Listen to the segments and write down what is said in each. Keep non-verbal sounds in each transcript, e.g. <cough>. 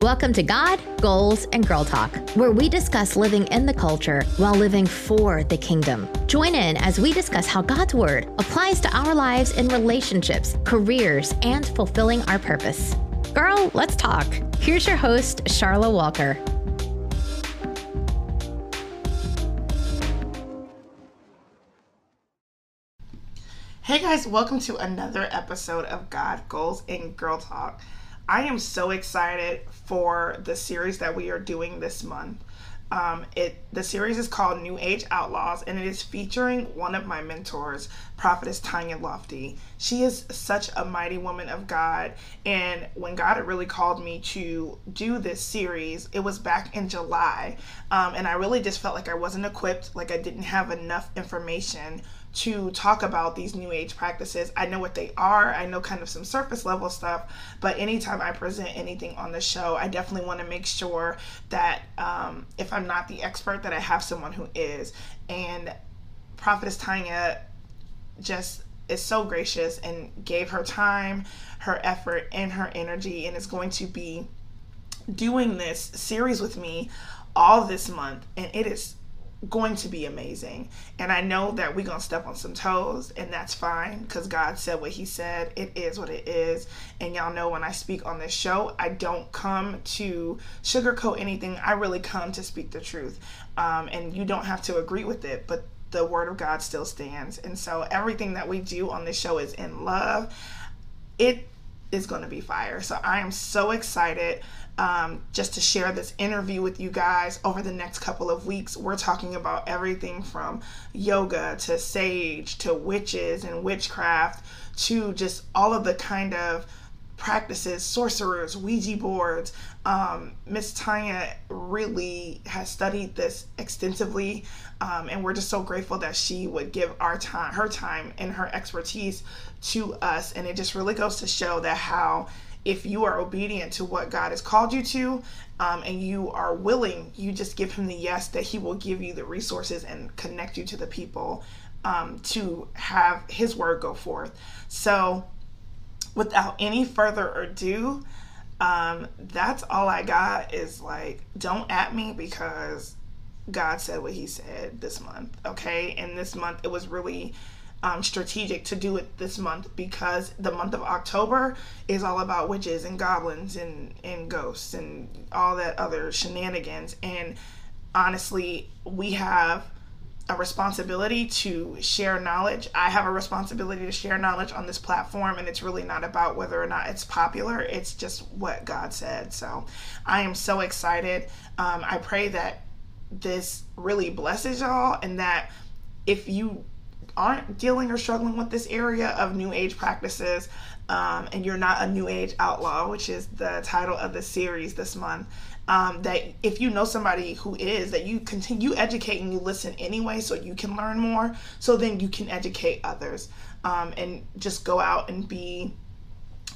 Welcome to God, Goals, and Girl Talk, where we discuss living in the culture while living for the kingdom. Join in as we discuss how God's Word applies to our lives in relationships, careers, and fulfilling our purpose. Girl, let's talk. Here's your host, Charla Walker. Hey guys, welcome to another episode of God, Goals, and Girl Talk. I am so excited for the series that we are doing this month. Um, it the series is called New Age Outlaws, and it is featuring one of my mentors, Prophetess Tanya Lofty. She is such a mighty woman of God, and when God had really called me to do this series, it was back in July, um, and I really just felt like I wasn't equipped, like I didn't have enough information to talk about these new age practices. I know what they are, I know kind of some surface level stuff, but anytime I present anything on the show, I definitely want to make sure that um, if I'm not the expert, that I have someone who is. And Prophetess Tanya just is so gracious and gave her time, her effort, and her energy, and is going to be doing this series with me all this month. And it is going to be amazing. And I know that we're going to step on some toes, and that's fine because God said what He said. It is what it is. And y'all know when I speak on this show, I don't come to sugarcoat anything. I really come to speak the truth. Um, and you don't have to agree with it, but the Word of God still stands. And so everything that we do on this show is in love. It is going to be fire. So I am so excited um, just to share this interview with you guys over the next couple of weeks. We're talking about everything from yoga to sage to witches and witchcraft to just all of the kind of practices, sorcerers, Ouija boards. Um, Miss Tanya really has studied this extensively, um, and we're just so grateful that she would give our time, her time, and her expertise to us. And it just really goes to show that how if you are obedient to what God has called you to um, and you are willing, you just give Him the yes, that He will give you the resources and connect you to the people um, to have His word go forth. So, without any further ado, um, that's all I got is like, don't at me because God said what He said this month, okay? And this month it was really um, strategic to do it this month because the month of October is all about witches and goblins and, and ghosts and all that other shenanigans. And honestly, we have a responsibility to share knowledge. I have a responsibility to share knowledge on this platform, and it's really not about whether or not it's popular. It's just what God said. So I am so excited. Um, I pray that this really blesses y'all and that if you aren't dealing or struggling with this area of new age practices um, and you're not a new age outlaw which is the title of the series this month um, that if you know somebody who is that you continue educate and you listen anyway so you can learn more so then you can educate others um, and just go out and be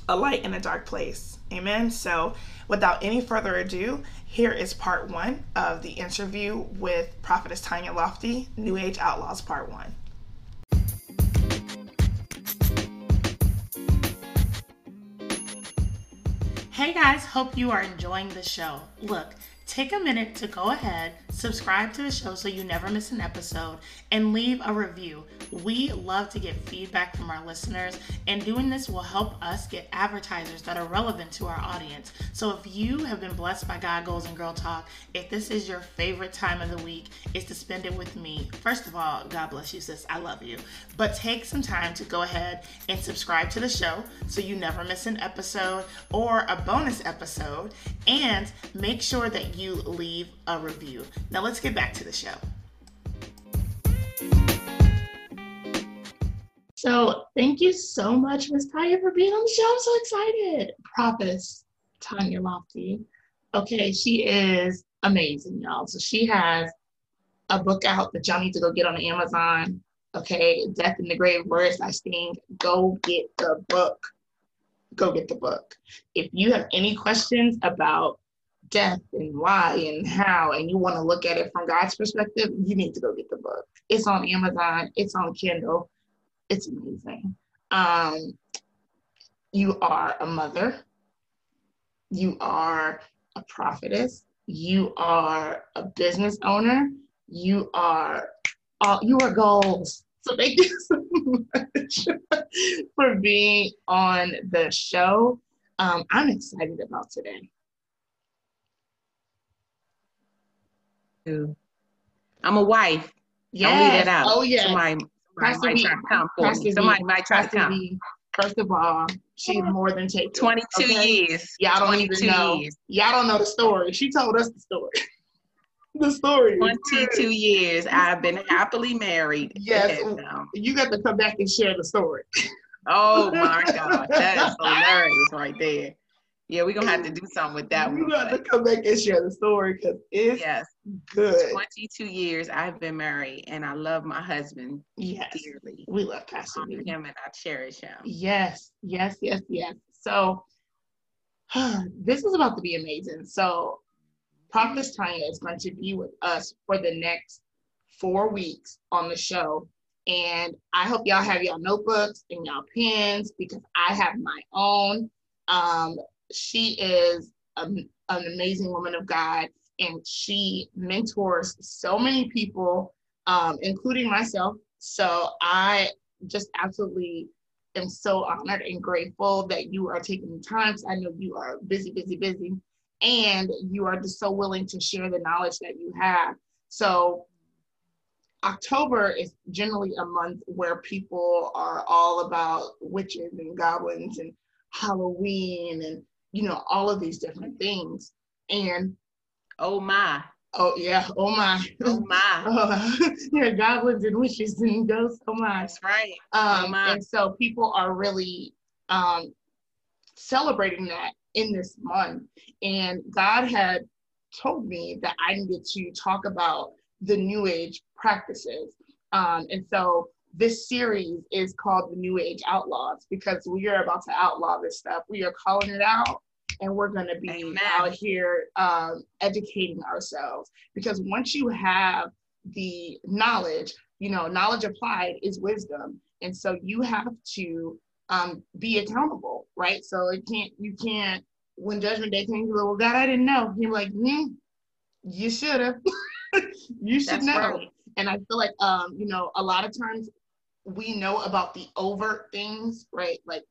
a light in a dark place amen so without any further ado Here is part one of the interview with Prophetess Tanya Lofty, New Age Outlaws, part one. Hey guys, hope you are enjoying the show. Look, take a minute to go ahead, subscribe to the show so you never miss an episode, and leave a review. We love to get feedback from our listeners, and doing this will help us get advertisers that are relevant to our audience. So if you have been blessed by God Goals and Girl Talk, if this is your favorite time of the week, is to spend it with me. First of all, God bless you, sis. I love you. But take some time to go ahead and subscribe to the show so you never miss an episode or a bonus episode, and make sure that you leave a review. Now let's get back to the show. So thank you so much, Miss Tanya, for being on the show. I'm so excited. Prophetess Tanya Lofty. Okay, she is amazing, y'all. So she has a book out that y'all need to go get on Amazon. Okay, Death in the Grave, Words I Sting. Go get the book. Go get the book. If you have any questions about death and why and how, and you want to look at it from God's perspective, you need to go get the book. It's on Amazon, it's on Kindle it's amazing. Um, you are a mother. You are a prophetess. You are a business owner. You are all, you are goals. So thank you <laughs> so much for being on the show. Um, I'm excited about today. I'm a wife. Yeah. I'll leave it out. Oh yeah. Somebody Pastor might try to come for me. Somebody might try to come. First of all, she's more than taken. 22 okay? years. Y'all don't even know. Years. Y'all don't know the story. She told us the story. <laughs> the story. 22 years. I've been happily married. Yes. Um, you got to come back and share the story. oh my <laughs> God. That is hilarious right there. Yeah, we're gonna have to do something with that you one. You got to come back and share the story because it's yes. good. 22 years I've been married and I love my husband yes. dearly. We love Pastor I him and I cherish him. Yes, yes, yes, yes. So <sighs> this is about to be amazing. So Prophetess Tanya is going to be with us for the next four weeks on the show. And I hope y'all have y'all notebooks and y'all pens because I have my own. Um, she is a, an amazing woman of God and she mentors so many people, um, including myself. So I just absolutely am so honored and grateful that you are taking the time. I know you are busy, busy, busy, and you are just so willing to share the knowledge that you have. So October is generally a month where people are all about witches and goblins and Halloween and you know, all of these different things. And oh my. Oh yeah, oh my. Oh my. uh, <laughs> <laughs> yeah, goblins and witches and ghosts. Oh my. That's right. Um, oh my. and so people are really um celebrating that in this month. And God had told me that I needed to talk about the new age practices. Um, and so this series is called the New Age Outlaws because we are about to outlaw this stuff. We are calling it out and we're going to be Amen. out here um, educating ourselves because once you have the knowledge, you know, knowledge applied is wisdom. And so you have to um, be accountable, right? So it can't, you can't, when judgment day comes, go well, God, I didn't know. You're like, hmm, you should have. <laughs> you should That's know. Right. And I feel like, um, you know, a lot of times we know about the overt things, right? Like,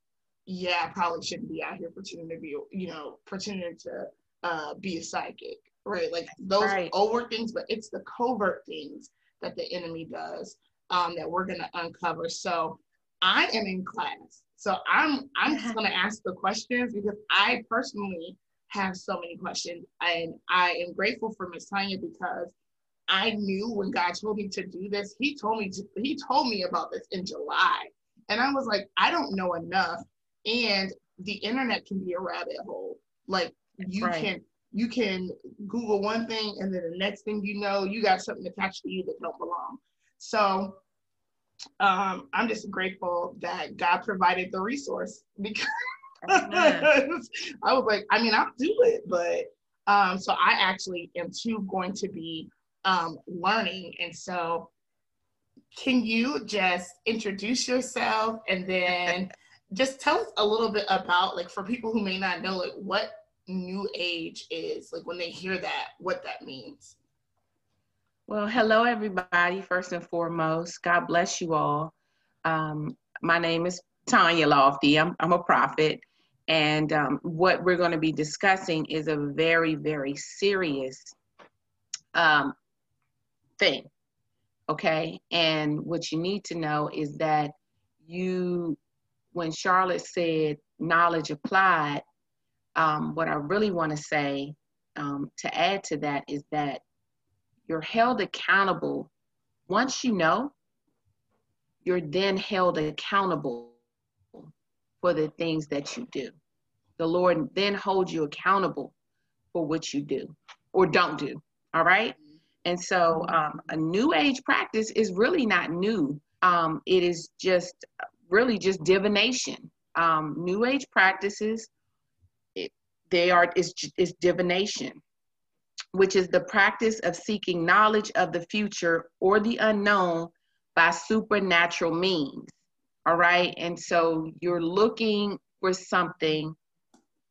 yeah, I probably shouldn't be out here pretending to be, you know, pretending to uh, be a psychic, right? Like those right. overt things, but it's the covert things that the enemy does um, that we're gonna uncover. So I am in class, so I'm I'm just gonna ask the questions because I personally have so many questions, and I am grateful for Miss Tanya because I knew when God told me to do this, he told me to, he told me about this in July. And I was like, I don't know enough. And the internet can be a rabbit hole. Like you right. can you can Google one thing and then the next thing you know, you got something attached to you that don't belong. So um, I'm just grateful that God provided the resource because <laughs> I was like, I mean, I'll do it, but Um, so I actually am too going to be um, learning. And so, can you just introduce yourself and then <laughs> just tell us a little bit about, like, for people who may not know, like, what new age is, like, when they hear that, what that means? Well, hello, everybody. First and foremost, God bless you all. Um, my name is Tanya Lofty. I'm, I'm a prophet. And um, what we're going to be discussing is a very, very serious um, thing. Okay. And what you need to know is that you, when Charlotte said knowledge applied, um, what I really want to say um, to add to that is that you're held accountable. Once you know, you're then held accountable for the things that you do. The Lord then holds you accountable for what you do or don't do. All right. And so um, a new age practice is really not new. Um, it is just really just divination. Um, new age practices, it, they are is is divination, which is the practice of seeking knowledge of the future or the unknown by supernatural means. All right. And so you're looking for something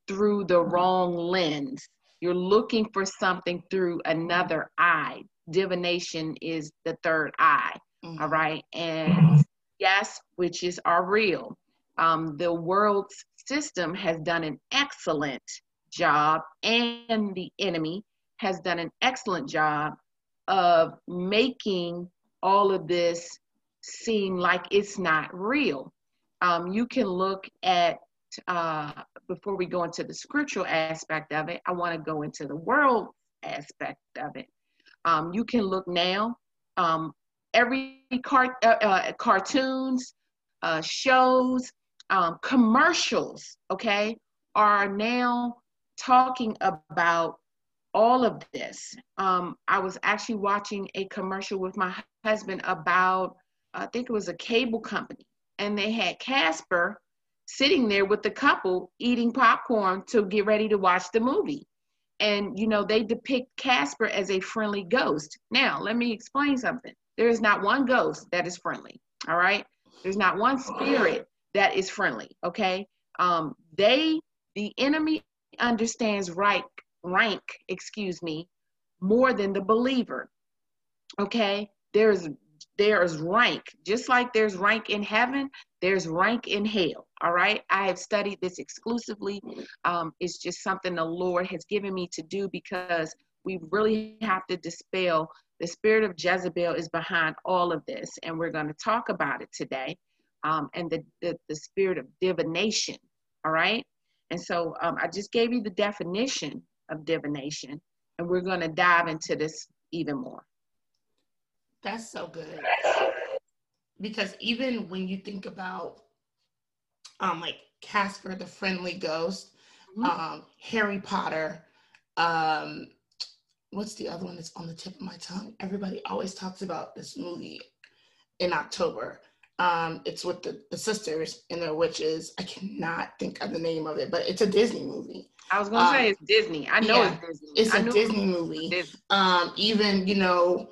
through the wrong lens. You're looking for something through another eye. Divination is the third eye. Mm-hmm. All right. And yes, witches are real. Um, the world's system has done an excellent job, and the enemy has done an excellent job of making all of this seem like it's not real. Um, you can look at, uh, before we go into the scriptural aspect of it, I want to go into the world aspect of it. Um, you can look now, um, every car, uh, uh, cartoons, uh, shows, um, commercials, okay, are now talking about all of this. Um, I was actually watching a commercial with my husband about I think it was a cable company, and they had Casper sitting there with the couple eating popcorn to get ready to watch the movie. And you know, they depict Casper as a friendly ghost. Now, let me explain something. There is not one ghost that is friendly. All right. There's not one spirit that is friendly. Okay. Um, they, the enemy understands rank, rank, excuse me, more than the believer. Okay. There's there's rank, just like there's rank in heaven, there's rank in hell. All right. I have studied this exclusively. Um, it's just something the Lord has given me to do because we really have to dispel the spirit of Jezebel is behind all of this. And we're going to talk about it today. Um, and the, the, the, spirit of divination. All right. And so um, I just gave you the definition of divination, and we're going to dive into this even more. That's so good. Because even when you think about um like Casper the Friendly Ghost, mm-hmm. um, Harry Potter, um, what's the other one that's on the tip of my tongue? Everybody always talks about this movie in October. Um, it's with the, the sisters and their witches. I cannot think of the name of it, but it's a Disney movie. I was gonna um, say it's Disney. I know yeah, it's Disney. It's a Disney movie. Disney. Um, even you know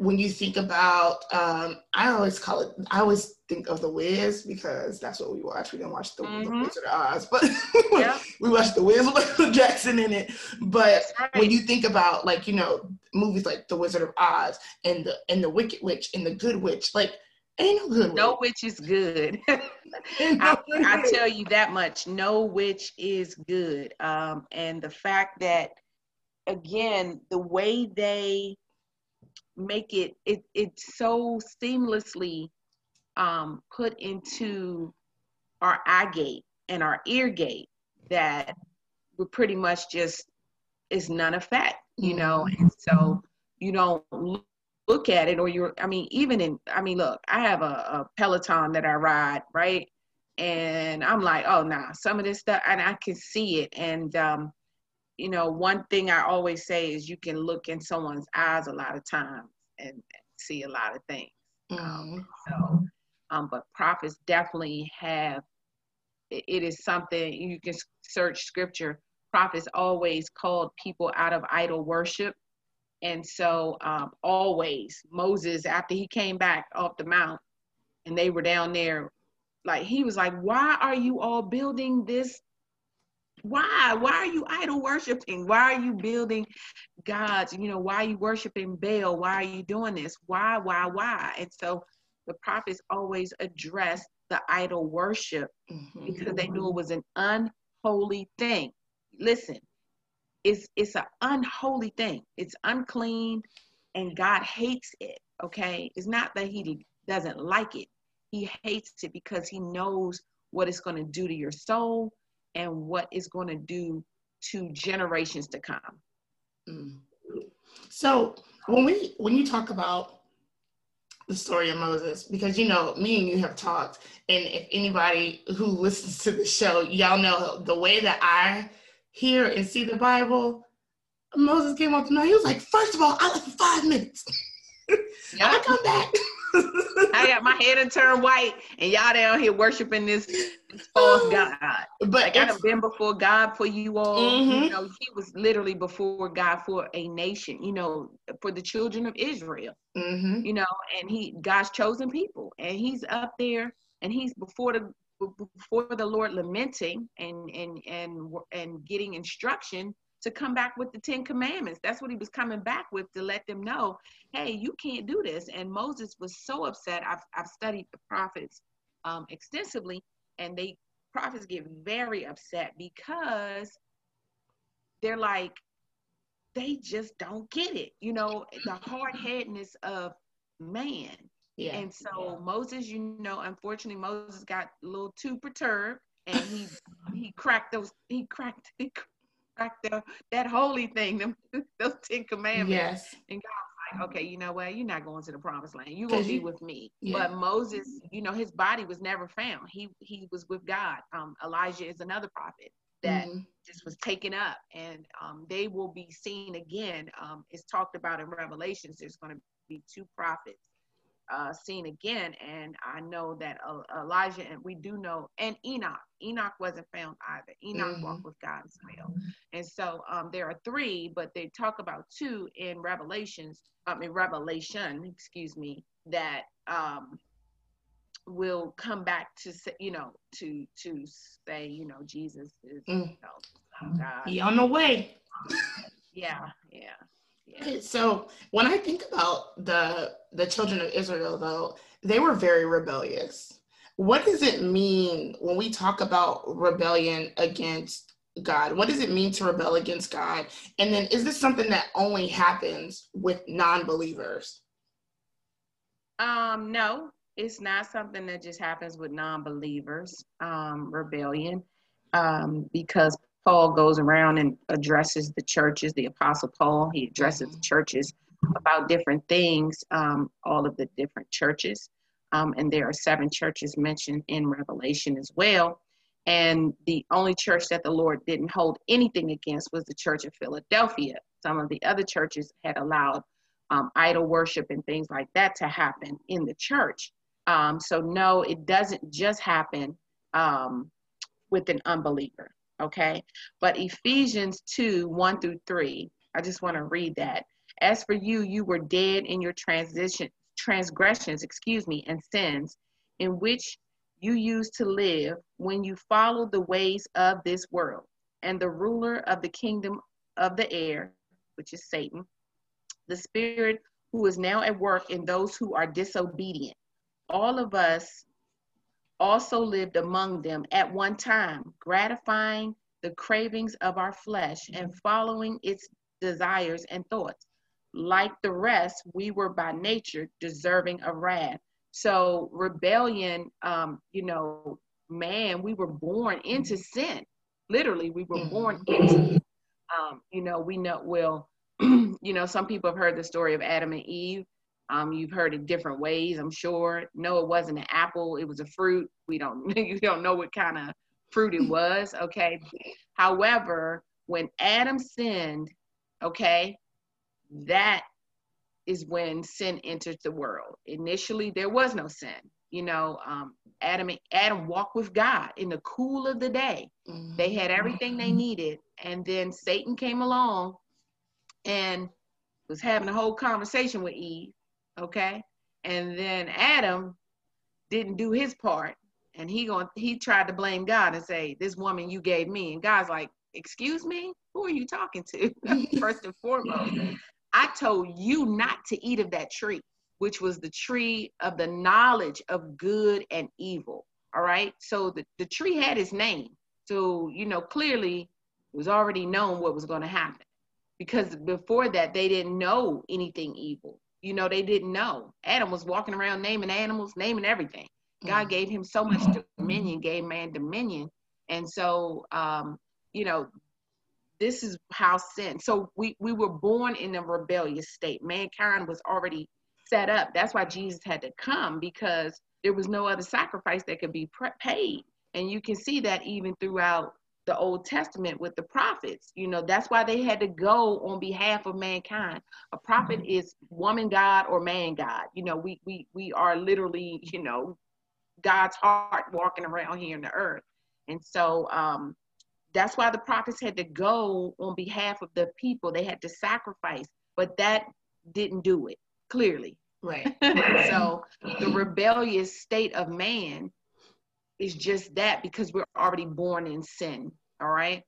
when you think about, um, I always call it, I always think of The Wiz because that's what we watch. We didn't watch The, mm-hmm. the Wizard of Oz, but <laughs> yep. we watched The Wiz with Michael Jackson in it. But right. when you think about like, you know, movies like The Wizard of Oz and the and the Wicked Witch and the Good Witch, like ain't no good No witch is good. <laughs> I, I, tell you that much. No witch is good. Um, and the fact that again, the way they make it it it's so seamlessly um, put into our eye gate and our ear gate that we're pretty much just is none effect, you know. Mm-hmm. And so you don't look at it, or you're. I mean, even in. I mean, look, I have a, a Peloton that I ride, right? And I'm like, oh, nah, some of this stuff, and I can see it. And um, you know, one thing I always say is you can look in someone's eyes a lot of times and, see a lot of things. Mm-hmm. Um, so, um, but prophets definitely have. It, is something you can search scripture. prophets always called people out of idol worship. And so, um, always Moses, after he came back off the mount and they were down there, like he was like, Why are you all building this? Why? Why are you idol worshiping? Why are you building gods? You know, why are you worshiping Baal? Why are you doing this? Why, why, why? And so the prophets always addressed the idol worship mm-hmm. because they knew it was an unholy thing. Listen, it's it's an unholy thing. It's unclean, and God hates it. Okay, it's not that He doesn't like it. He hates it because He knows what it's going to do to your soul and what it's going to do to generations to come. Mm. So when we when you talk about the story of Moses because you know me and you have talked, and if anybody who listens to the show, y'all know the way that I hear and see the Bible. Moses came up to me. He was like, first of all, I left for five minutes. Yep. <laughs> I come back. I got my head and turn white, and y'all down here worshiping this, this false god. But like I have been before God for you all. Mm-hmm. You know, he was literally before God for a nation. You know, for the children of Israel. Mm-hmm. You know, and he God's chosen people, and he's up there, and he's before the before the Lord lamenting and and and and getting instruction to come back with the Ten Commandments. That's what he was coming back with to let them know, hey, you can't do this. And Moses was so upset. I've, I've studied the prophets um, extensively, and they prophets get very upset because they're like, they just don't get it. You know, the hard headedness of man. Yeah. And so yeah. Moses, you know, unfortunately, Moses got a little too perturbed and he he cracked those he cracked he the, that holy thing, them, <laughs> those Ten Commandments. Yes. And God was like, okay, you know what? You're not going to the promised land. You will be with me. Yeah. But Moses, you know, his body was never found. He he was with God. Um, Elijah is another prophet that mm-hmm. just was taken up, and um, they will be seen again. Um, it's talked about in Revelations. There's going to be two prophets uh, seen again. And I know that uh, Elijah, and we do know, and Enoch, Enoch wasn't found either. Enoch mm-hmm. walked with God as well. And so um, there are three, but they talk about two in Revelations, I mean, Revelation, excuse me, that um, will come back to say, you know, to to say, you know, Jesus is, mm. you know, God. He on the way. Yeah, yeah. Okay, <laughs> so when I think about the the children of Israel, though, they were very rebellious. What does it mean when we talk about rebellion against God? What does it mean to rebel against God? And then is this something that only happens with non-believers? Um, no, it's not something that just happens with non-believers. Um, rebellion, um, because Paul goes around and addresses the churches, the Apostle Paul, he addresses the churches about different things, um, all of the different churches. Um, and there are seven churches mentioned in Revelation as well. And the only church that the Lord didn't hold anything against was the church of Philadelphia. Some of the other churches had allowed um, idol worship and things like that to happen in the church. Um, so, no, it doesn't just happen um, with an unbeliever okay? But Ephesians 2 1 through 3, I just want to read that. As for you, you were dead in your transition, transgressions, excuse me, and sins, in which you used to live when you followed the ways of this world and the ruler of the kingdom of the air, which is Satan, the spirit who is now at work in those who are disobedient. All of us also lived among them at one time, gratifying the cravings of our flesh and following its desires and thoughts. Like the rest, we were by nature deserving of wrath. So, rebellion, um, you know, man, we were born into sin. Literally, we were born into, um, you know, we know, well, <clears throat> you know, some people have heard the story of Adam and Eve. Um, you've heard it different ways, I'm sure. No, it wasn't an apple; it was a fruit. We don't, <laughs> you don't know what kind of fruit it was. Okay. However, when Adam sinned, okay, that is when sin entered the world. Initially, there was no sin. you know, um, Adam Adam walked with God in the cool of the day. Mm-hmm. They had everything they needed, and then Satan came along and was having a whole conversation with Eve. Okay, and then Adam didn't do his part, and he going he tried to blame God and say, "This woman you gave me," and God's like, "Excuse me, who are you talking to?" <laughs> First and foremost, I told you not to eat of that tree which was the tree of the knowledge of good and evil. All right. So the, the tree had its name. So, you know, clearly it was already known what was going to happen because before that, they didn't know anything evil. You know, they didn't know. Adam was walking around naming animals, naming everything. God mm-hmm. gave him so much dominion, gave man dominion. And so, um, you know, this is how sin. So we, we were born in a rebellious state. Mankind was already set up. That's why Jesus had to come because there was no other sacrifice that could be pre- paid. And you can see that even throughout the Old Testament with the prophets. You know, that's why they had to go on behalf of mankind. A prophet mm-hmm. is woman God or man God. You know, we we we are literally, you know, God's heart walking around here in the earth. And so um that's why the prophets had to go on behalf of the people. They had to sacrifice, but that didn't do it clearly. Right. <laughs> so the rebellious state of man is just that because we're already born in sin. All right.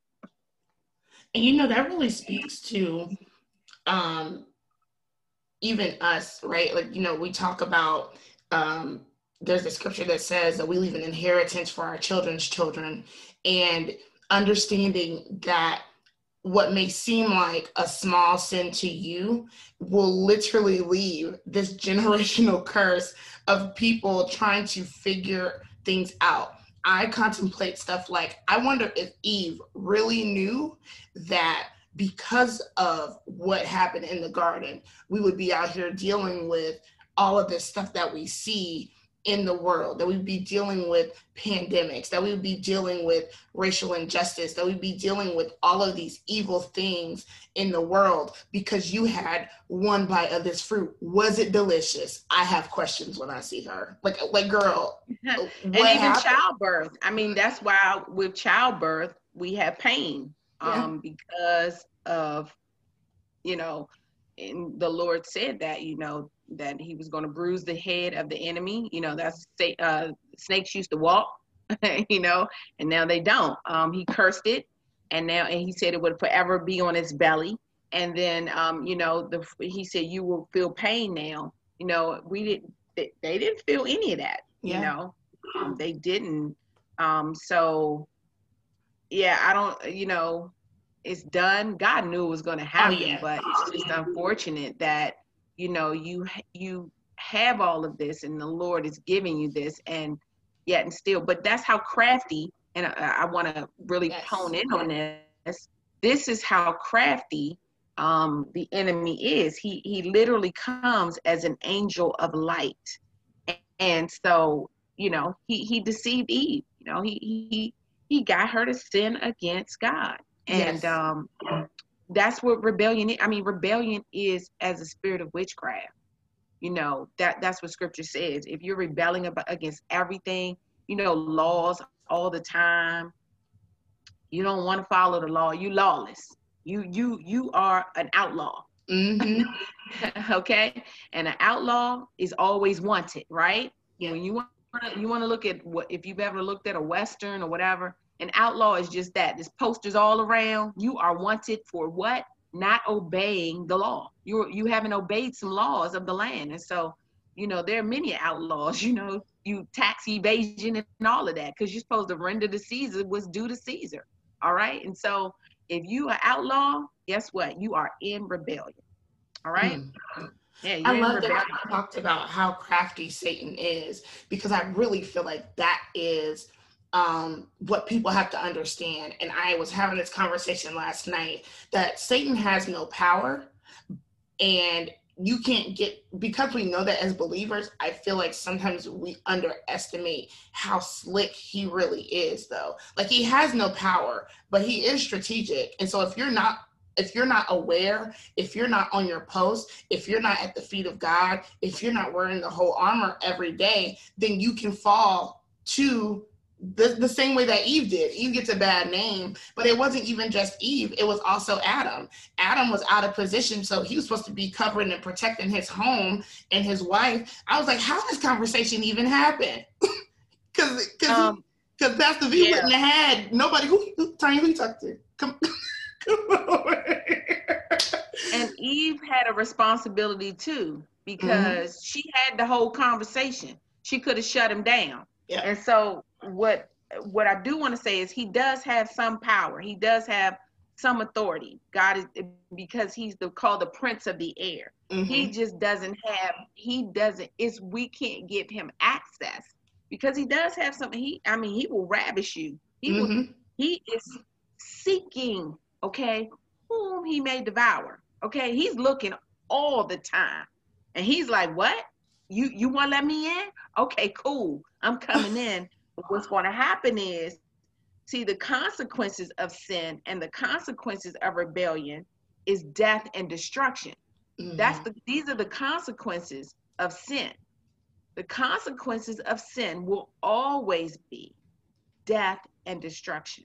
And you know, that really speaks to um even us, right? Like, you know, we talk about um there's a scripture that says that we leave an inheritance for our children's children and understanding that what may seem like a small sin to you will literally leave this <laughs> generational curse of people trying to figure things out. I contemplate stuff like I wonder if Eve really knew that because of what happened in the garden, we would be out here dealing with all of this stuff that we see in the world, that we'd be dealing with pandemics, that we would be dealing with racial injustice, that we'd be dealing with all of these evil things in the world because you had one bite of this fruit. Was it delicious? I have questions when I see her. Like, like girl, <laughs> and even happened? childbirth. I mean, that's why with childbirth we have pain um, yeah. because of, you know, and the Lord said that, you know, that he was going to bruise the head of the enemy. You know, that's uh, snakes used to walk, <laughs> you know, and now they don't. Um, he cursed it, and now and he said it would forever be on its belly. And then, um, you know, the he said you will feel pain now. You know, we didn't. They, they didn't feel any of that. Yeah. You know, um, they didn't. Um, so, yeah, I don't. You know, it's done. God knew it was going to oh, happen, oh, yeah. but it's just unfortunate that you know you you have all of this and the lord is giving you this and yet and still but that's how crafty and i, I want to really yes. hone in on this this is how crafty um, the enemy is he he literally comes as an angel of light and so you know he he deceived eve you know he he he got her to sin against god and yes. um that's what rebellion is. I mean, rebellion is as a spirit of witchcraft. You know, that that's what scripture says. If you're rebelling about, against everything, you know, laws all the time, you don't want to follow the law, you lawless. You you you are an outlaw. Mm-hmm. <laughs> <laughs> okay? And an outlaw is always wanted, right? Yeah. When you want you want to look at what if you've ever looked at a western or whatever, an outlaw is just that. There's posters all around. You are wanted for what? Not obeying the law. You you haven't obeyed some laws of the land, and so you know there are many outlaws. <laughs> You know, you tax evasion and all of that because you're supposed to render to Caesar what's due to Caesar. All right, and so if you are outlaw, guess what? You are in rebellion. All right. Mm. Yeah, I love that you talked about how crafty Satan is because I really feel like that is um, what people have to understand. And I was having this conversation last night that Satan has no power and you can't get because we know that as believers i feel like sometimes we underestimate how slick he really is though like he has no power but he is strategic and so if you're not if you're not aware, if you're not on your post, if you're not at the feet of God, if you're not wearing the whole armor every day, then you can fall to the, the same way that Eve did. Eve gets a bad name, but it wasn't even just Eve, it was also Adam. Adam was out of position, so he was supposed to be covering and protecting his home and his wife. I was like, how this conversation even happen? Because <laughs> because um, Pastor V yeah. wouldn't have had nobody. Who, who Tanya, who you talk to? Come, <laughs> come over. And Eve had a responsibility too because mm-hmm. she had the whole conversation. She could have shut him down. Yeah. And so what what I do want to say is he does have some power. He does have some authority. God is because he's the called the prince of the air. Mm-hmm. He just doesn't have he doesn't it's we can't give him access because he does have something he I mean he will ravish you. He mm-hmm. will he is seeking, okay, whom he may devour. Okay, he's looking all the time. And he's like, What? You you want to let me in? Okay, cool. I'm coming <sighs> in. But what's going to happen is, see, the consequences of sin and the consequences of rebellion is death and destruction. Mm-hmm. That's the these are the consequences of sin. The consequences of sin will always be death and destruction.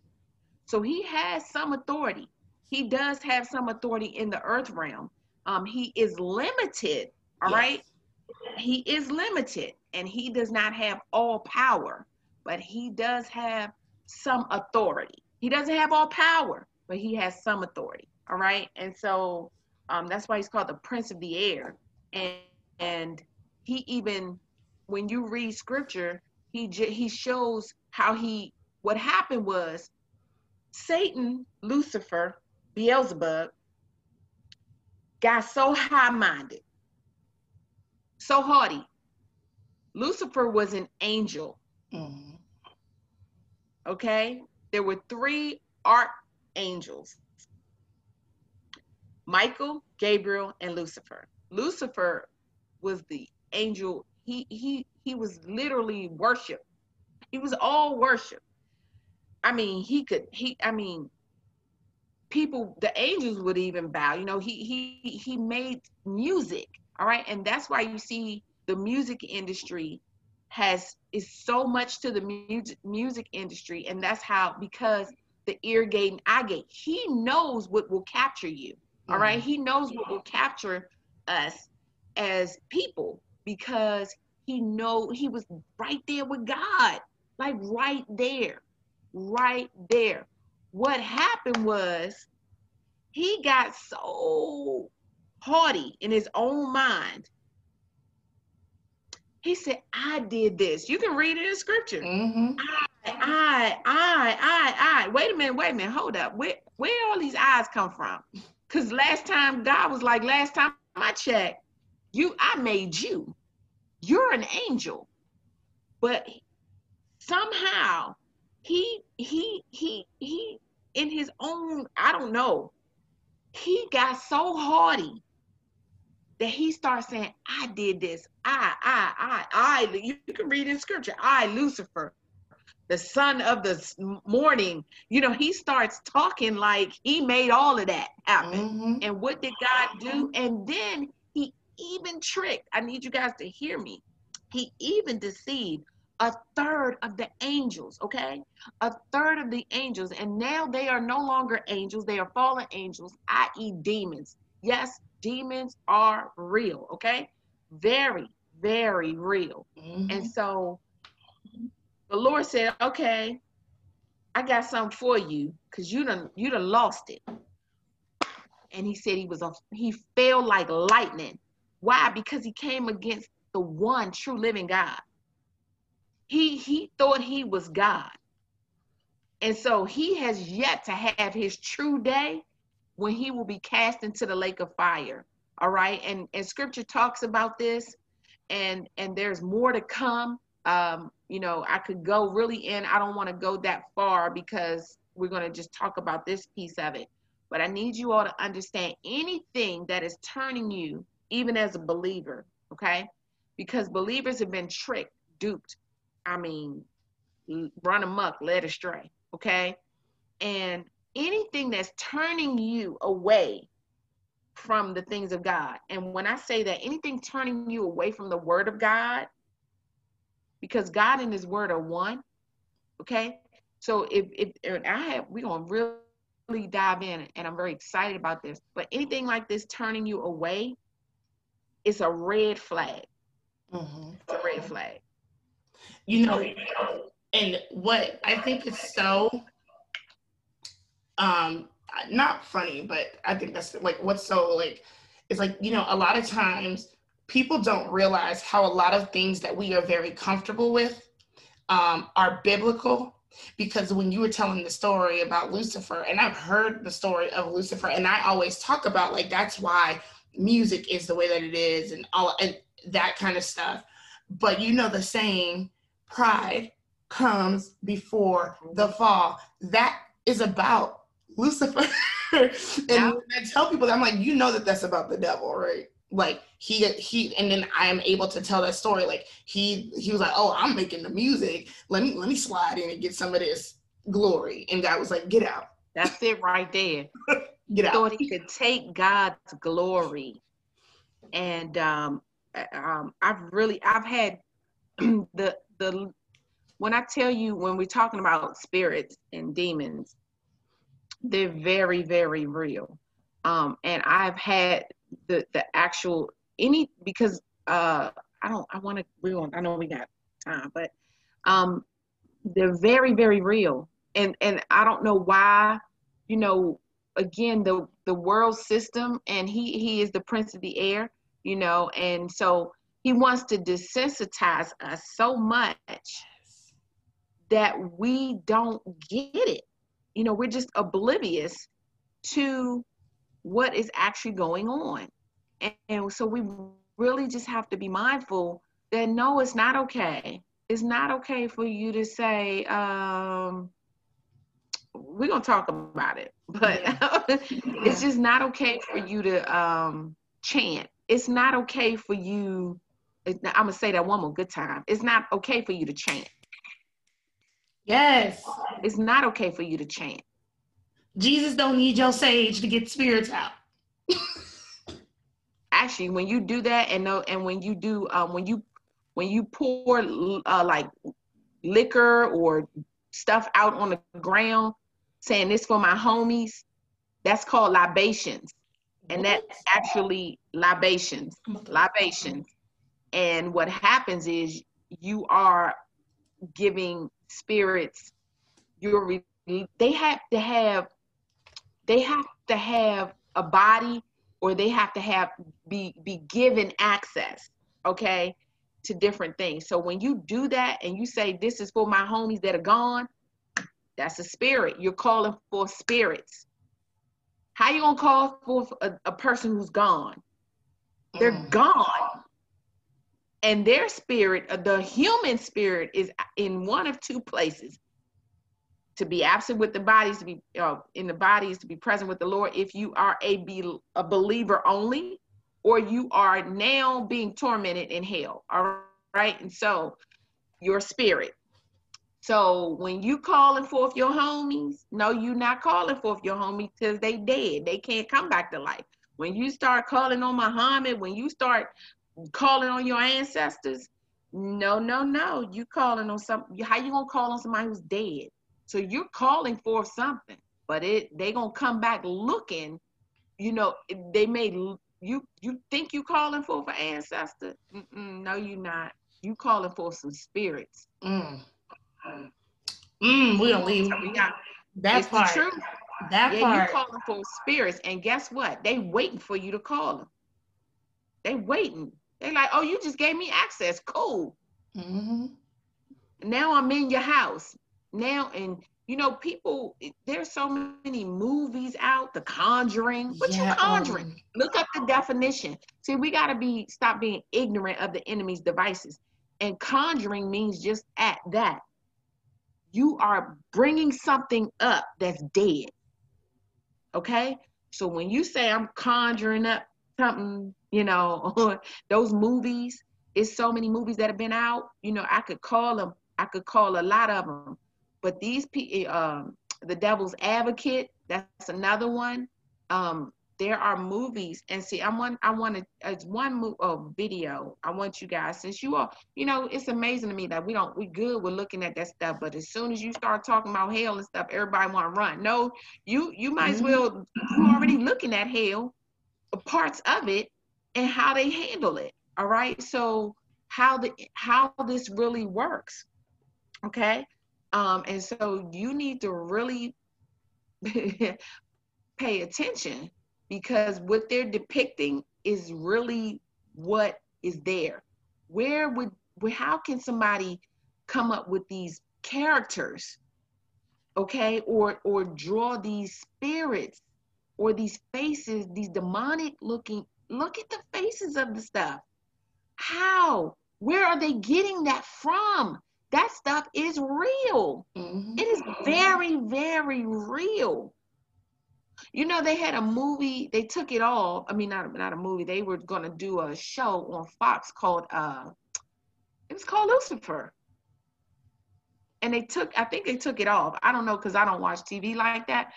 So he has some authority. He does have some authority in the earth realm. Um, he is limited, all yes. right. He is limited and he does not have all power, but he does have some authority. He doesn't have all power, but he has some authority, all right. And so um, that's why he's called the Prince of the Air. And, and he even, when you read scripture, he he shows how he what happened was Satan, Lucifer, Beelzebub got so high minded, so haughty. Lucifer was an angel. Mm-hmm. Okay? There were three archangels Michael, Gabriel, and Lucifer. Lucifer was the angel. He he he was literally worship. He was all worship. I mean, he could he I mean, people the angels would even bow you know he he he made music all right? And that's why you see the music industry has is so much to the music music industry. And that's how because the ear gate and eye gate he knows what will capture you. All right? He knows what will capture us as people because he know he was right there with god like right there right there. What happened was he got so haughty in his own mind. He said, I did this. You can read it in scripture. Mm-hmm. I, I, I, I, I. Wait a minute, wait a minute, hold up. Where where all these eyes come from? Because last time God was like, last time I checked, you I made you. You're an angel. But somehow he he he he in his own, I don't know, he got so haughty that he starts saying, I did this. I, I, I, I, you can read in scripture, I, Lucifer, the son of the morning. You know, he starts talking like he made all of that happen. Mm-hmm. And what did God do? And then he even tricked, I need you guys to hear me. He even deceived a third of the angels, okay? A third of the angels. And now they are no longer angels, they are fallen angels, i.e., demons. Yes, demons are real, okay? Very, very real. Mm-hmm. And so the Lord said, okay, I got something for you because you done you done lost it. And he said he was a he fell like lightning. Why? Because he came against the one true living God he he thought he was God. And so he has yet to have his true day when he will be cast into the lake of fire. All right. And and scripture talks about this and and there's more to come. Um, you know, I could go really in. I don't want to go that far because we're going to just talk about this piece of it. But I need you all to understand anything that is turning you, even as a believer, okay? Because believers have been tricked, duped, I mean, run amok, led astray. Okay. And anything that's turning you away from the things of God. And when I say that, anything turning you away from the word of God, because God and his word are one. Okay. So if if I have we're gonna really dive in and I'm very excited about this. But anything like this turning you away, it's a red flag. Mm-hmm. It's a red flag. You know, and what I think is so um not funny, but I think that's like what's so like it's like, you know, a lot of times people don't realize how a lot of things that we are very comfortable with um, are biblical because when you were telling the story about Lucifer, and I've heard the story of Lucifer, and I always talk about like that's why music is the way that it is, and all and that kind of stuff. But you know the saying, pride comes before the fall. That is about Lucifer. <laughs> and yeah. I tell people, I'm like, you know that that's about the devil, right? like he he and then I am able to tell that story. Like he he was like, Oh, I'm making the music. Let me let me slide in and get some of this glory. And God was like, Get out. That's it right there. <laughs> get out. Thought he could take God's glory. And um, um I've really I've had <clears throat> the the when I tell you when we're talking about spirits and demons, they're very, very real. Um, and I've had the the actual any because uh I don't I want to we on I know we got time but um they're very very real. And and I don't know why you know again the the world system and he he is the prince of the air you know and so he wants to desensitize us so much that we don't get it you know we're just oblivious to what is actually going on. And, and so we really just have to be mindful that no, it's not okay. It's not okay for you to say, um, we're gonna talk about it, <laughs> but yeah. <laughs> it's just not okay for you to um, chant. It's not okay for you. I'm gonna say that one more good time. It's not okay for you to chant. Yes. It's not okay for you to chant. Jesus don't need your sage to get spirits out. Actually, when you do that, and no, and when you do, um, when you when you pour uh, like liquor or stuff out on the ground, saying this for my homies, that's called libations, and that's actually libations, libations. And what happens is you are giving spirits your they have to have they have to have a body or they have to have be be given access okay to different things. So when you do that and you say this is for my homies that are gone that's a spirit. You're calling for spirits. How you gonna call for a, a person who's gone? They're mm. gone and their spirit the human spirit is in one of two places to be absent with the bodies, to be uh, in the bodies, to be present with the Lord. If you are a, be, a believer only, or you are now being tormented in hell. All right. And so your spirit. So when you calling forth your homies, no, you not calling forth your homies because they dead. They can't come back to life. When you start calling on Muhammad, when you start calling on your ancestors, no, no, no. You calling on some how you gonna call on somebody who's dead? So you're calling for something, but it they gonna come back looking. You know, they may you you think you calling for for ancestor. Mm-mm, no, you not. You calling for some spirits. Mm. Mm, we don't leave. We got that it's part. The truth. That yeah, part. you calling for spirits, and guess what? They waiting for you to call them. They waiting. They like, oh, you just gave me access. Cool. Mm-hmm. Now I'm in your house. Now and you know people there's so many movies out the conjuring. What yeah, you conjuring? Um, look up the definition. See we got to be stop being ignorant of the enemy's devices. And conjuring means just at that. You are bringing something up that's dead. Okay? So when you say i'm conjuring up something you know <laughs> those movies it's so many movies that have been out you know i could call them i could call a lot of them but these people, um, the devil's advocate, That's another one. Um, there are movies and see i want i want to it's one mo- uh, video i want you guys since you are you know it's amazing to me that we don't we good with looking at that stuff but as soon as you start talking about hell and stuff everybody want to run no you you might as mm-hmm. well you already looking at hell parts of it and how they handle it all right so how the how this really works okay um and so you need to really <laughs> pay attention because what they're depicting is really what is there. Where would how can somebody come up with these characters, okay, or or draw these spirits or these faces, these demonic looking? Look at the faces of the stuff. How? Where are they getting that from? That stuff is real. Mm-hmm. It is very, very real. You know, they had a movie, they took it all. I mean, not, not a movie, they were going to do a show on Fox called, uh, it was called Lucifer. And they took, I think they took it off. I don't know, because I don't watch TV like that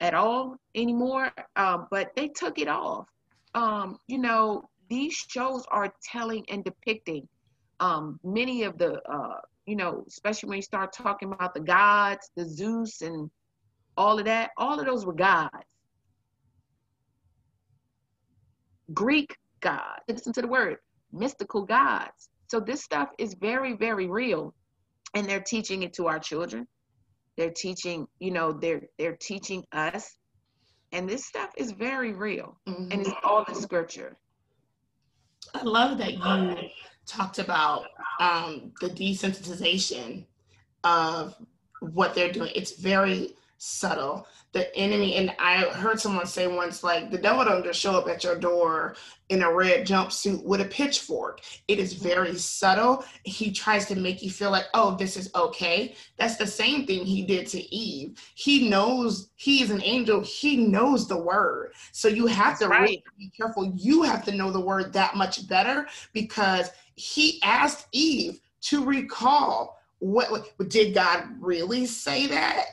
at all anymore. Um, but they took it off. Um, you know, these shows are telling and depicting um, many of the, uh, you know, especially when you start talking about the gods, the Zeus and all of that, all of those were gods. Greek gods, listen to the word, mystical gods. So this stuff is very, very real. And they're teaching it to our children. They're teaching, you know, they're they're teaching us. And this stuff is very real. Mm-hmm. And it's all in scripture. I love that you talked about um, the desensitization of what they're doing. It's very subtle. The enemy, and I heard someone say once, like, the devil don't just show up at your door in a red jumpsuit with a pitchfork. It is very subtle. He tries to make you feel like, oh, this is okay. That's the same thing he did to Eve. He knows he is an angel, he knows the word. So you have That's to right. really be careful. You have to know the word that much better because he asked Eve to recall what, what did God really say that?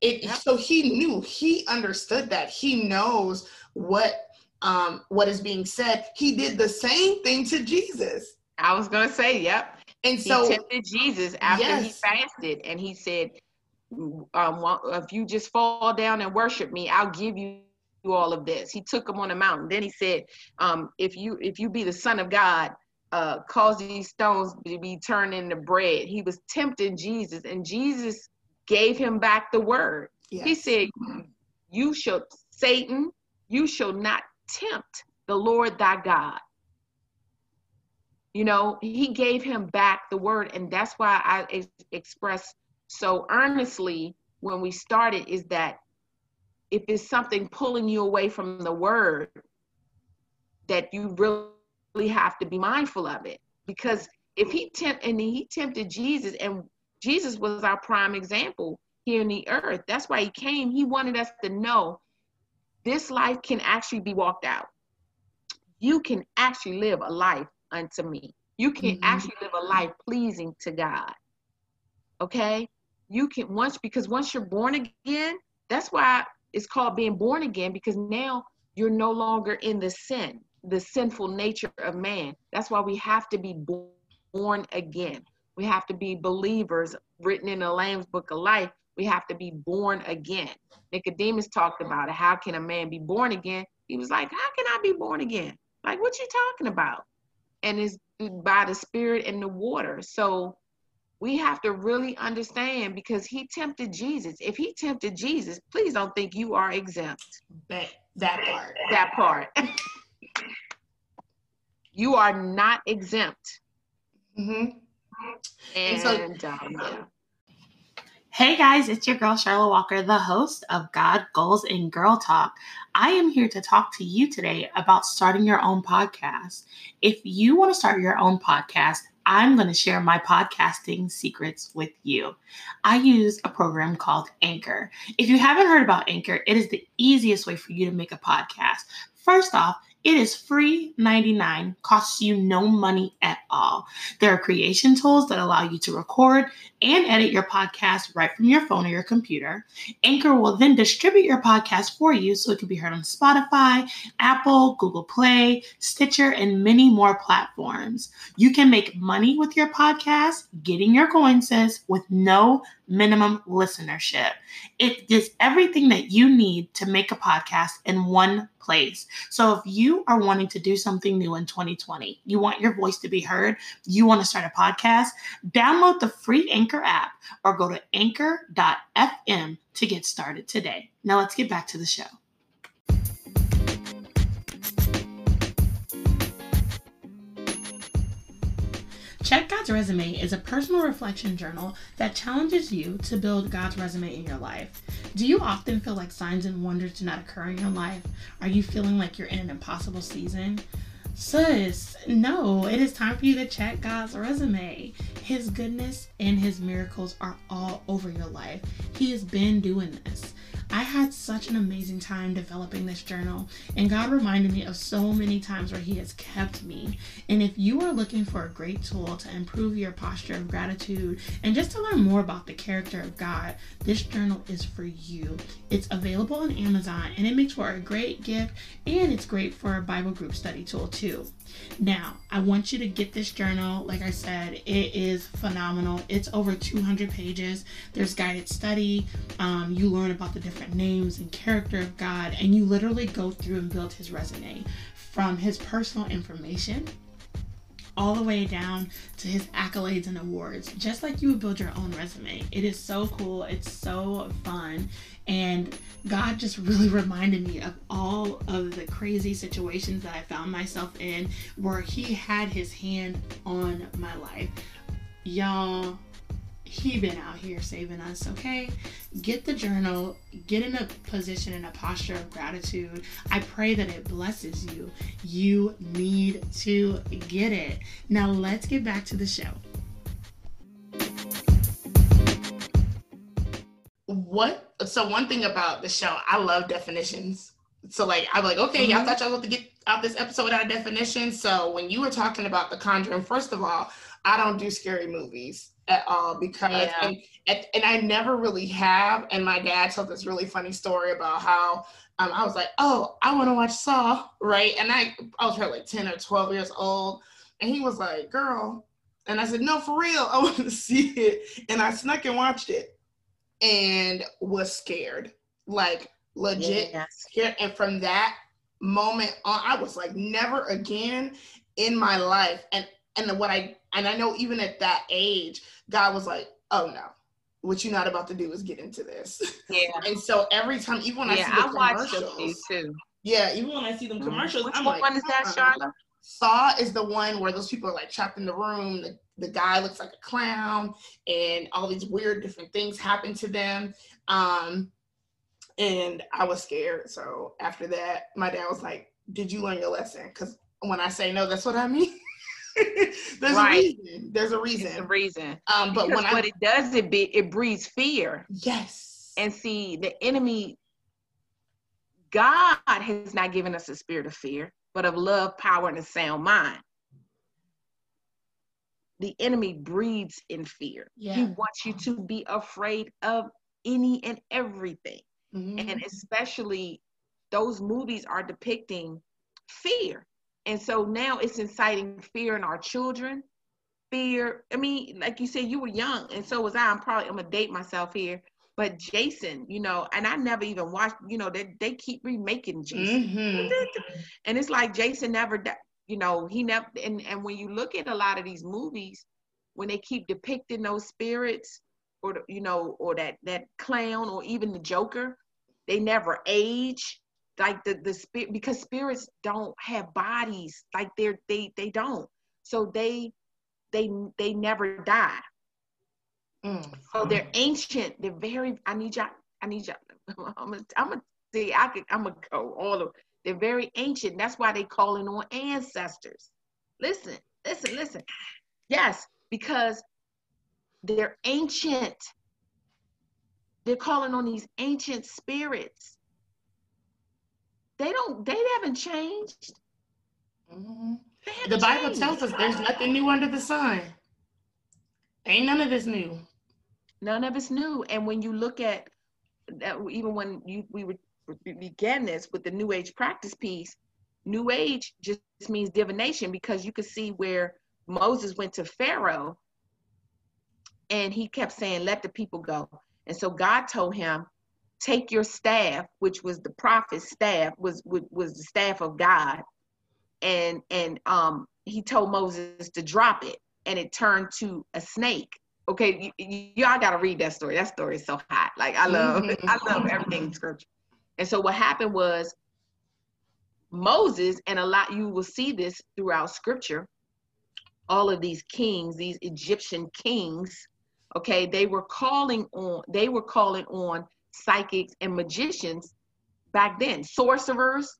It so he knew he understood that. He knows what um what is being said. He did the same thing to jesus. I was gonna say yep. And so he tempted jesus after yes. he fasted and he said um, if you just fall down and worship me i'll give you all of this. He took him on a mountain. Then he said um, if you if you be the son of god uh, cause these stones to be turned into bread. He was tempting jesus and jesus gave him back the word. Yes. He said, You shall, Satan, you shall not tempt the Lord thy God. You know, he gave him back the word. And that's why I ex- expressed so earnestly when we started is that if it's something pulling you away from the word, that you really have to be mindful of it. Because if he tempt and he tempted Jesus and Jesus was our prime example here in the earth. That's why he came. He wanted us to know this life can actually be walked out. You can actually live a life unto me. You can mm-hmm. actually live a life pleasing to God. Okay? You can once because once you're born again, that's why it's called being born again because now you're no longer in the sin, the sinful nature of man. That's why we have to be born again. We have to be believers written in the Lamb's book of life. We have to be born again. Nicodemus talked about it. How can a man be born again? He was like, How can I be born again? Like, what you talking about? And it's by the spirit and the water. So we have to really understand because he tempted Jesus. If he tempted Jesus, please don't think you are exempt. That, that part. That part. <laughs> you are not exempt. Mm-hmm. And, so, um, yeah. Hey guys, it's your girl Charlotte Walker, the host of God, Goals, and Girl Talk. I am here to talk to you today about starting your own podcast. If you want to start your own podcast, I'm going to share my podcasting secrets with you. I use a program called Anchor. If you haven't heard about Anchor, it is the easiest way for you to make a podcast. First off, It is free 99, costs you no money at all. There are creation tools that allow you to record and edit your podcast right from your phone or your computer. Anchor will then distribute your podcast for you so it can be heard on Spotify, Apple, Google Play, Stitcher, and many more platforms. You can make money with your podcast, getting your coins with no minimum listenership. It is everything that you need to make a podcast in one place. So if you are wanting to do something new in 2020, you want your voice to be heard, you want to start a podcast, download the free Anchor app or go to anchor.fm to get started today. Now let's get back to the show. God's Resume is a personal reflection journal that challenges you to build God's resume in your life. Do you often feel like signs and wonders do not occur in your life? Are you feeling like you're in an impossible season? Sis, no, it is time for you to check God's resume. His goodness and His miracles are all over your life. He has been doing this. I had such an amazing time developing this journal, and God reminded me of so many times where He has kept me. And if you are looking for a great tool to improve your posture of gratitude and just to learn more about the character of God, this journal is for you. It's available on Amazon and it makes for a great gift and it's great for a Bible group study tool too. Now, I want you to get this journal. Like I said, it is phenomenal. It's over 200 pages. There's guided study. Um, you learn about the different names and character of God, and you literally go through and build his resume from his personal information all the way down to his accolades and awards, just like you would build your own resume. It is so cool. It's so fun. And God just really <laughs> reminded me of all of the crazy situations that I found myself in where He had His hand on my life. Y'all, he been out here saving us okay? Get the journal get in a position in a posture of gratitude. I pray that it blesses you. You need to get it. Now let's get back to the show. What so one thing about the show i love definitions. So like i'm like okay mm-hmm. i thought y'all about to get out this episode without definition so when you were talking about the conjuring first of all i don't do scary movies at all because yeah. and, and, I never really have. And my dad told this really funny story about how um, I was like, oh, I want to watch Saw, right? And I I was probably like 10 or 12 years old. And he was like, girl. And I said, no, for real, I <laughs> want to see it. And I snuck and watched it and was scared. Like legit yes. scared. And from that moment on, I was like, never again in my life. And and what I and I know even at that age, God was like, "Oh no, what you're not about to do is get into this." Yeah. <laughs> and so every time, even when yeah, I see the I commercials, too. Yeah, even when I see them mm-hmm. commercials, Which I'm one like, is that, Charlotte? Saw is the one where those people are like trapped in the room. The, the guy looks like a clown, and all these weird different things happen to them. Um, and I was scared. So after that, my dad was like, "Did you learn your lesson?" Because when I say no, that's what I mean. <laughs> There's right. a reason. There's a reason. It's a reason. Um, but because when what I, it does, it be it breeds fear. Yes. And see, the enemy, God has not given us a spirit of fear, but of love, power, and a sound mind. The enemy breeds in fear. Yeah. He wants you to be afraid of any and everything. Mm-hmm. And especially those movies are depicting fear. And so now it's inciting fear in our children. Fear. I mean, like you said, you were young, and so was I. I'm probably I'm gonna date myself here. But Jason, you know, and I never even watched, you know, they, they keep remaking Jason. Mm-hmm. And it's like Jason never you know, he never and, and when you look at a lot of these movies, when they keep depicting those spirits or you know, or that that clown or even the Joker, they never age like the the spirit because spirits don't have bodies like they're they they don't. So they they they never die. Mm. so they're ancient. They're very i need y'all i need y'all <laughs> i'm gonna i'm gonna see i could i'm gonna go all of they're very ancient. That's why they calling on ancestors. Listen listen listen. Yes because they're ancient. They're calling on these ancient spirits they don't they haven't changed Mm-hmm. The Bible tells us there's nothing new under the sun. Ain't none of this new. None of it's new. And when you look at that, even when you we began this with the New Age practice piece, New Age just means divination because you could see where Moses went to Pharaoh and he kept saying, Let the people go. And so God told him, Take your staff, which was the prophet's staff, was was the staff of God, and and um he told Moses to drop it, and it turned to a snake. Okay, y- y'all got to read that story. That story is so hot. Like I love, mm-hmm. I love everything in scripture. And so what happened was Moses, and a lot you will see this throughout scripture. All of these kings, these Egyptian kings, okay, they were calling on, they were calling on psychics and magicians back then, sorcerers.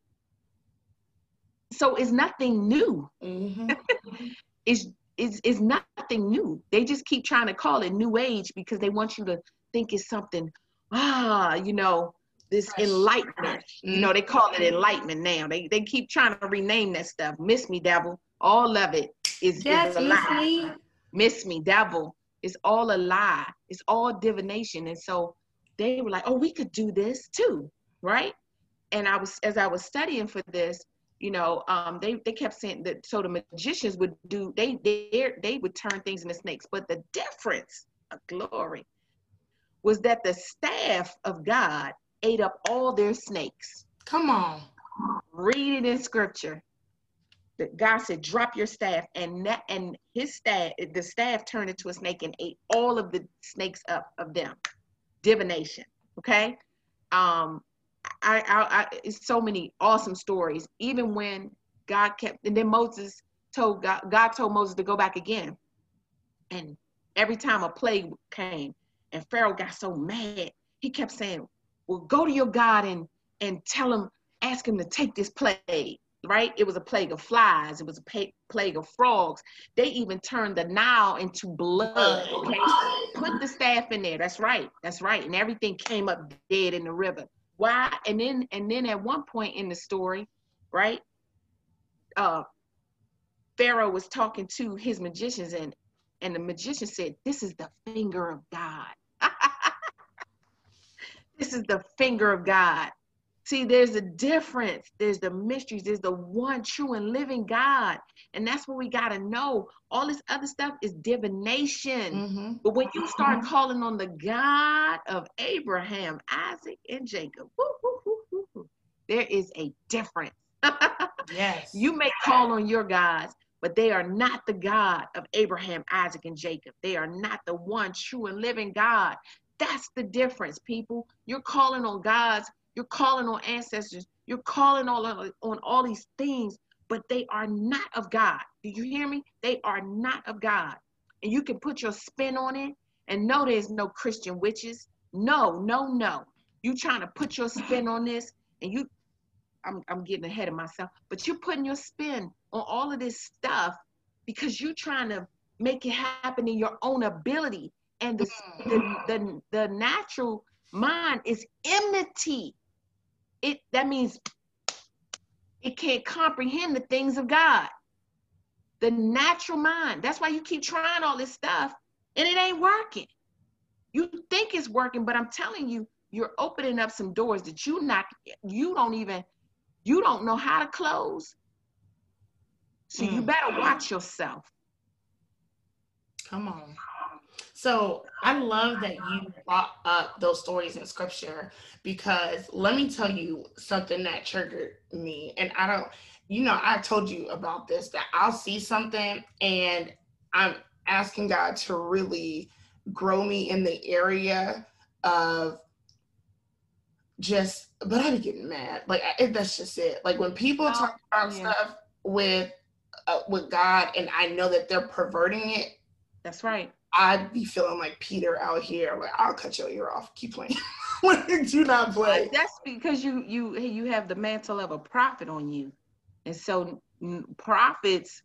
So it's nothing new. Mm-hmm. <laughs> it's, it's, it's nothing new. They just keep trying to call it new age because they want you to think it's something, ah, you know, this enlightenment. Mm-hmm. You know, they call it enlightenment now. They they keep trying to rename that stuff. Miss me, devil. All of it is, yes, is a lie. Me. Miss me, devil. It's all a lie. It's all divination. And so they were like, oh, we could do this too, right? And I was as I was studying for this, you know, um, they they kept saying that so the magicians would do they they they would turn things into snakes, but the difference, of glory, was that the staff of God ate up all their snakes. Come on. Read it in scripture. That God said, drop your staff. And that and his staff, the staff turned into a snake and ate all of the snakes up of them. Divination. Okay. Um, I, I, I it's so many awesome stories. Even when God kept and then Moses told God, God told Moses to go back again. And every time a plague came and Pharaoh got so mad, he kept saying, well, go to your God and and tell him, ask him to take this plague, right? It was a plague of flies. It was a plague of frogs. They even turned the Nile into blood. Okay, put the staff in there. That's right. That's right. And everything came up dead in the river. Why? And then and then at one point in the story, right? Uh, Pharaoh was talking to his magicians and and the magician said, "This is the finger of God." <laughs> This is the finger of God. See, there's a difference. There's the mysteries. There's the one true and living God. And that's what we got to know. All this other stuff is divination. Mm-hmm. But when you start mm-hmm. calling on the God of Abraham, Isaac, and Jacob, woo, woo, woo, there is a difference. <laughs> yes. You may call on your gods, but they are not the God of Abraham, Isaac, and Jacob. They are not the one true and living God. That's the difference, people. You're calling on God's, you're calling on ancestors, you're calling on, on all these things, but they are not of God. Do you hear me? They are not of God. And you can put your spin on it and know there's no Christian witches. No, no, no. You trying to put your spin on this and you I'm I'm getting ahead of myself, but you're putting your spin on all of this stuff because you're trying to make it happen in your own ability and the, the, the, the natural mind is enmity. It that means it can't comprehend the things of God. The natural mind. That's why you keep trying all this stuff and it ain't working. You think it's working, but I'm telling you, you're opening up some doors that you not you don't even you don't know how to close. So mm. you better watch yourself. Come on. So I love that you brought up those stories in scripture because let me tell you something that triggered me. And I don't, you know, I told you about this that I'll see something and I'm asking God to really grow me in the area of just, but I be getting mad. Like I, that's just it. Like when people oh, talk about yeah. stuff with uh, with God, and I know that they're perverting it. That's right. I'd be feeling like Peter out here. Like I'll cut your ear off. Keep playing. <laughs> Do not play. That's because you you you have the mantle of a prophet on you, and so prophets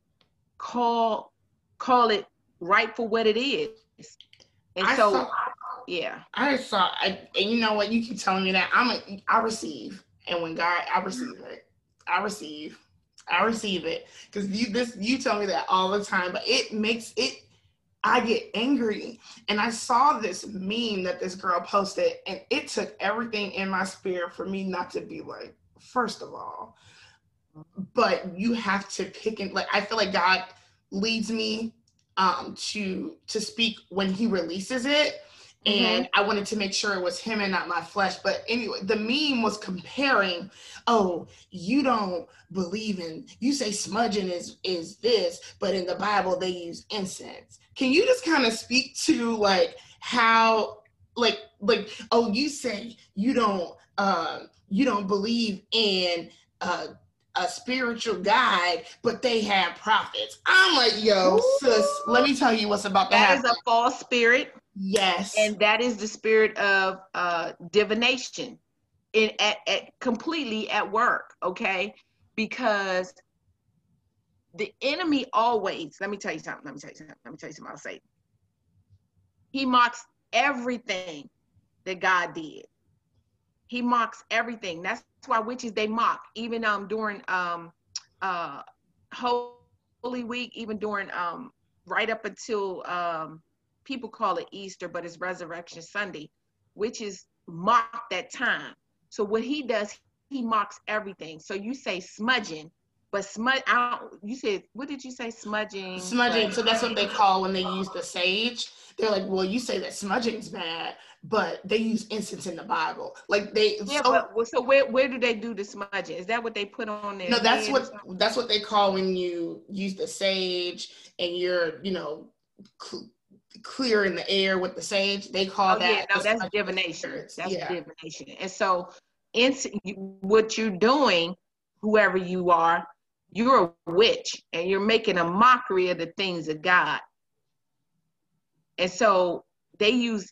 call call it right for what it is. And I so, saw, yeah, I saw. I, and you know what? You keep telling me that I'm a. I receive, and when God, I receive it. I receive. I receive it because you this you tell me that all the time, but it makes it. I get angry, and I saw this meme that this girl posted, and it took everything in my spirit for me not to be like, first of all, but you have to pick and like I feel like God leads me um to to speak when He releases it Mm-hmm. and I wanted to make sure it was him and not my flesh. But anyway, the meme was comparing, oh, you don't believe in you say smudging is is this, but in the Bible they use incense. Can you just kind of speak to like how like like oh you say you don't uh you don't believe in uh a spiritual guide, but they have prophets. I'm like, yo, Ooh. sis, let me tell you what's about to happen. That is a false spirit. Yes. And that is the spirit of uh, divination in at, at completely at work, okay? Because the enemy always, let me tell you something, let me tell you something, let me tell you something I'll say. He mocks everything that God did. He mocks everything. That's why witches they mock, even um during um uh Holy Week, even during um right up until um people call it Easter, but it's Resurrection Sunday, which is mock that time. So what he does, he mocks everything. So you say smudging, but smudge. I don't, you said what did you say? Smudging. Smudging. so that's what they call when they use the sage. They're like, well, you say that smudging's bad, but they use incense in the Bible. Like they. Yeah, so, but so where where do they do the smudging? Is that what they put on there? No, that's what that's what they call when you use the sage and you're you know clear in the air with the sage. They call oh, that. Yeah, no, that's divination. That's yeah. divination. And so, in what you're doing, whoever you are, you're a witch, and you're making a mockery of the things of God. And so they use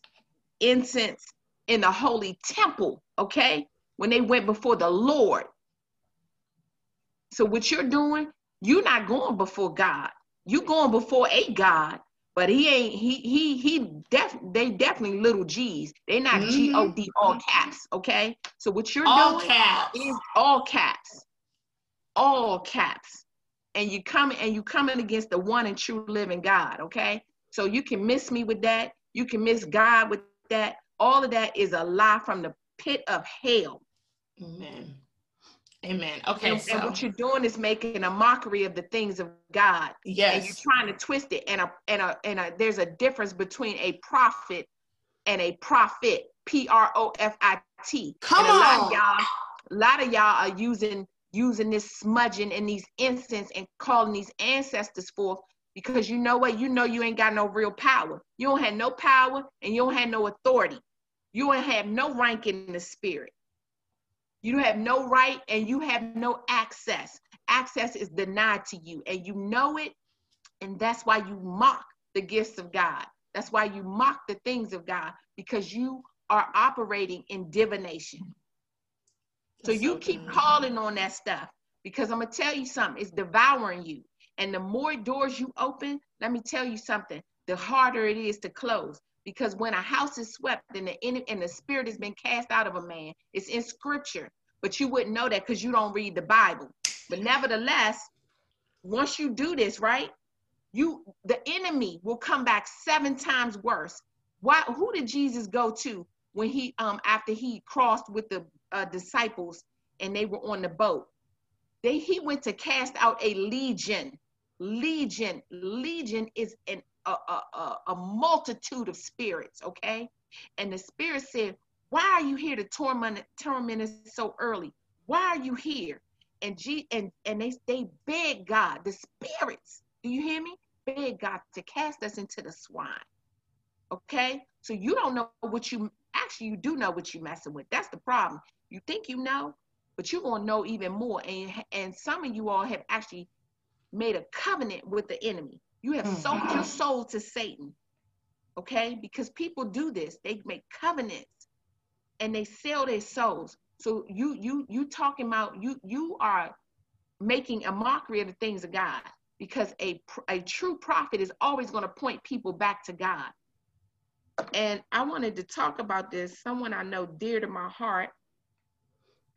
incense in the holy temple. Okay, when they went before the Lord. So what you're doing, you're not going before God. You're going before a God but he ain't he he he def they definitely little G's. They not mm-hmm. G O D all caps. Okay. So what you're all doing caps. is all caps, all caps, and you come and you coming against the one and true living God. Okay. So you can miss me with that. You can miss God with that. All of that is a lie from the pit of hell. Amen. Amen. Okay. And, so. and, what you're doing is making a mockery of the things of God. Yes. And you're trying to twist it. And a and a and a there's a difference between a prophet and a prophet. P R O F I T. Come and a on. Lot of y'all, a lot of y'all are using using this smudging and these incense and calling these ancestors forth because you know what? You know you ain't got no real power. You don't have no power and you don't have no authority. You don't have no rank in the spirit. You have no right and you have no access. Access is denied to you and you know it. And that's why you mock the gifts of God. That's why you mock the things of God because you are operating in divination. so you keep calling on that stuff because I'm going to tell you something, it's devouring you. And the more doors you open, let me tell you something, the harder it is to close. Because when a house is swept and the and the spirit has been cast out of a man, it's in scripture. But you wouldn't know that because you don't read the Bible. But nevertheless, once you do this, right? You the enemy will come back seven times worse. Why who did Jesus go to when he um after he crossed with the uh, disciples and they were on the boat? They he went to cast out a legion. Legion, legion is an a, a, a multitude of spirits, okay? And the spirit said, Why are you here to torment, torment us so early? Why are you here? And G and, and they they beg God, the spirits, do you hear me? Beg God to cast us into the swine. Okay? So you don't know what you actually you do know what you're messing with. That's the problem. You think you know, but you're gonna know even more. And and some of you all have actually made a covenant with the enemy. You have mm-hmm. sold your soul to Satan. Okay? Because people do this. They make covenants and they sell their souls. So you you you talking about you you are making a mockery of the things of God because a a true prophet is always going to point people back to God. And I wanted to talk about this. Someone I know dear to my heart.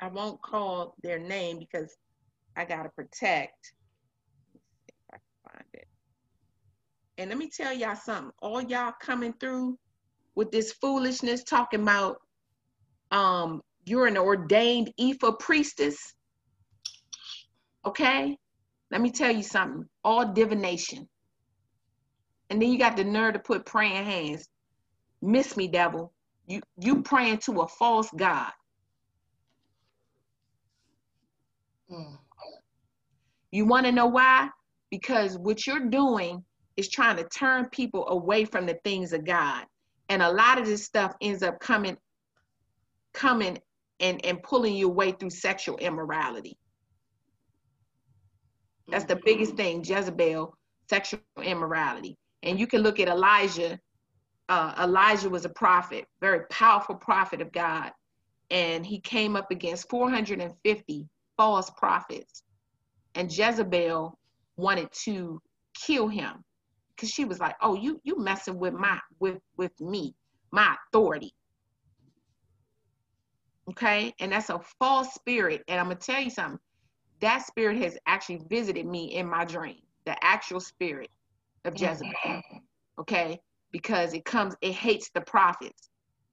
I won't call their name because I gotta protect. if I can find it. And let me tell y'all something. All y'all coming through with this foolishness talking about um you're an ordained Ifa priestess. Okay? Let me tell you something. All divination. And then you got the nerve to put praying hands. Miss me, devil. You you praying to a false God. Mm. You want to know why? Because what you're doing is trying to turn people away from the things of God. And a lot of this stuff ends up coming coming and, and pulling you away through sexual immorality. That's the biggest thing, Jezebel, sexual immorality. And you can look at Elijah. Uh, Elijah was a prophet, very powerful prophet of God. And he came up against 450 false prophets. And Jezebel wanted to kill him because she was like, "Oh, you you messing with my with with me, my authority." Okay, and that's a false spirit. And I'm gonna tell you something. That spirit has actually visited me in my dream. The actual spirit of Jezebel. Okay, because it comes, it hates the prophets.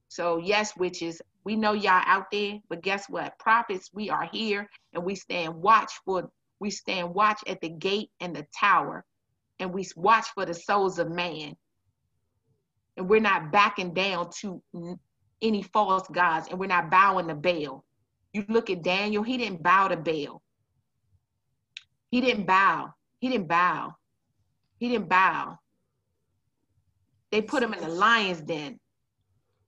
So yes, witches, we know y'all out there, but guess what? Prophets, we are here and we stand watch for we stand watch at the gate and the tower and we watch for the souls of man. And we're not backing down to any false gods and we're not bowing to Baal. You look at Daniel, he didn't bow to Baal. He didn't bow. He didn't bow. He didn't bow. They put him in the lion's den.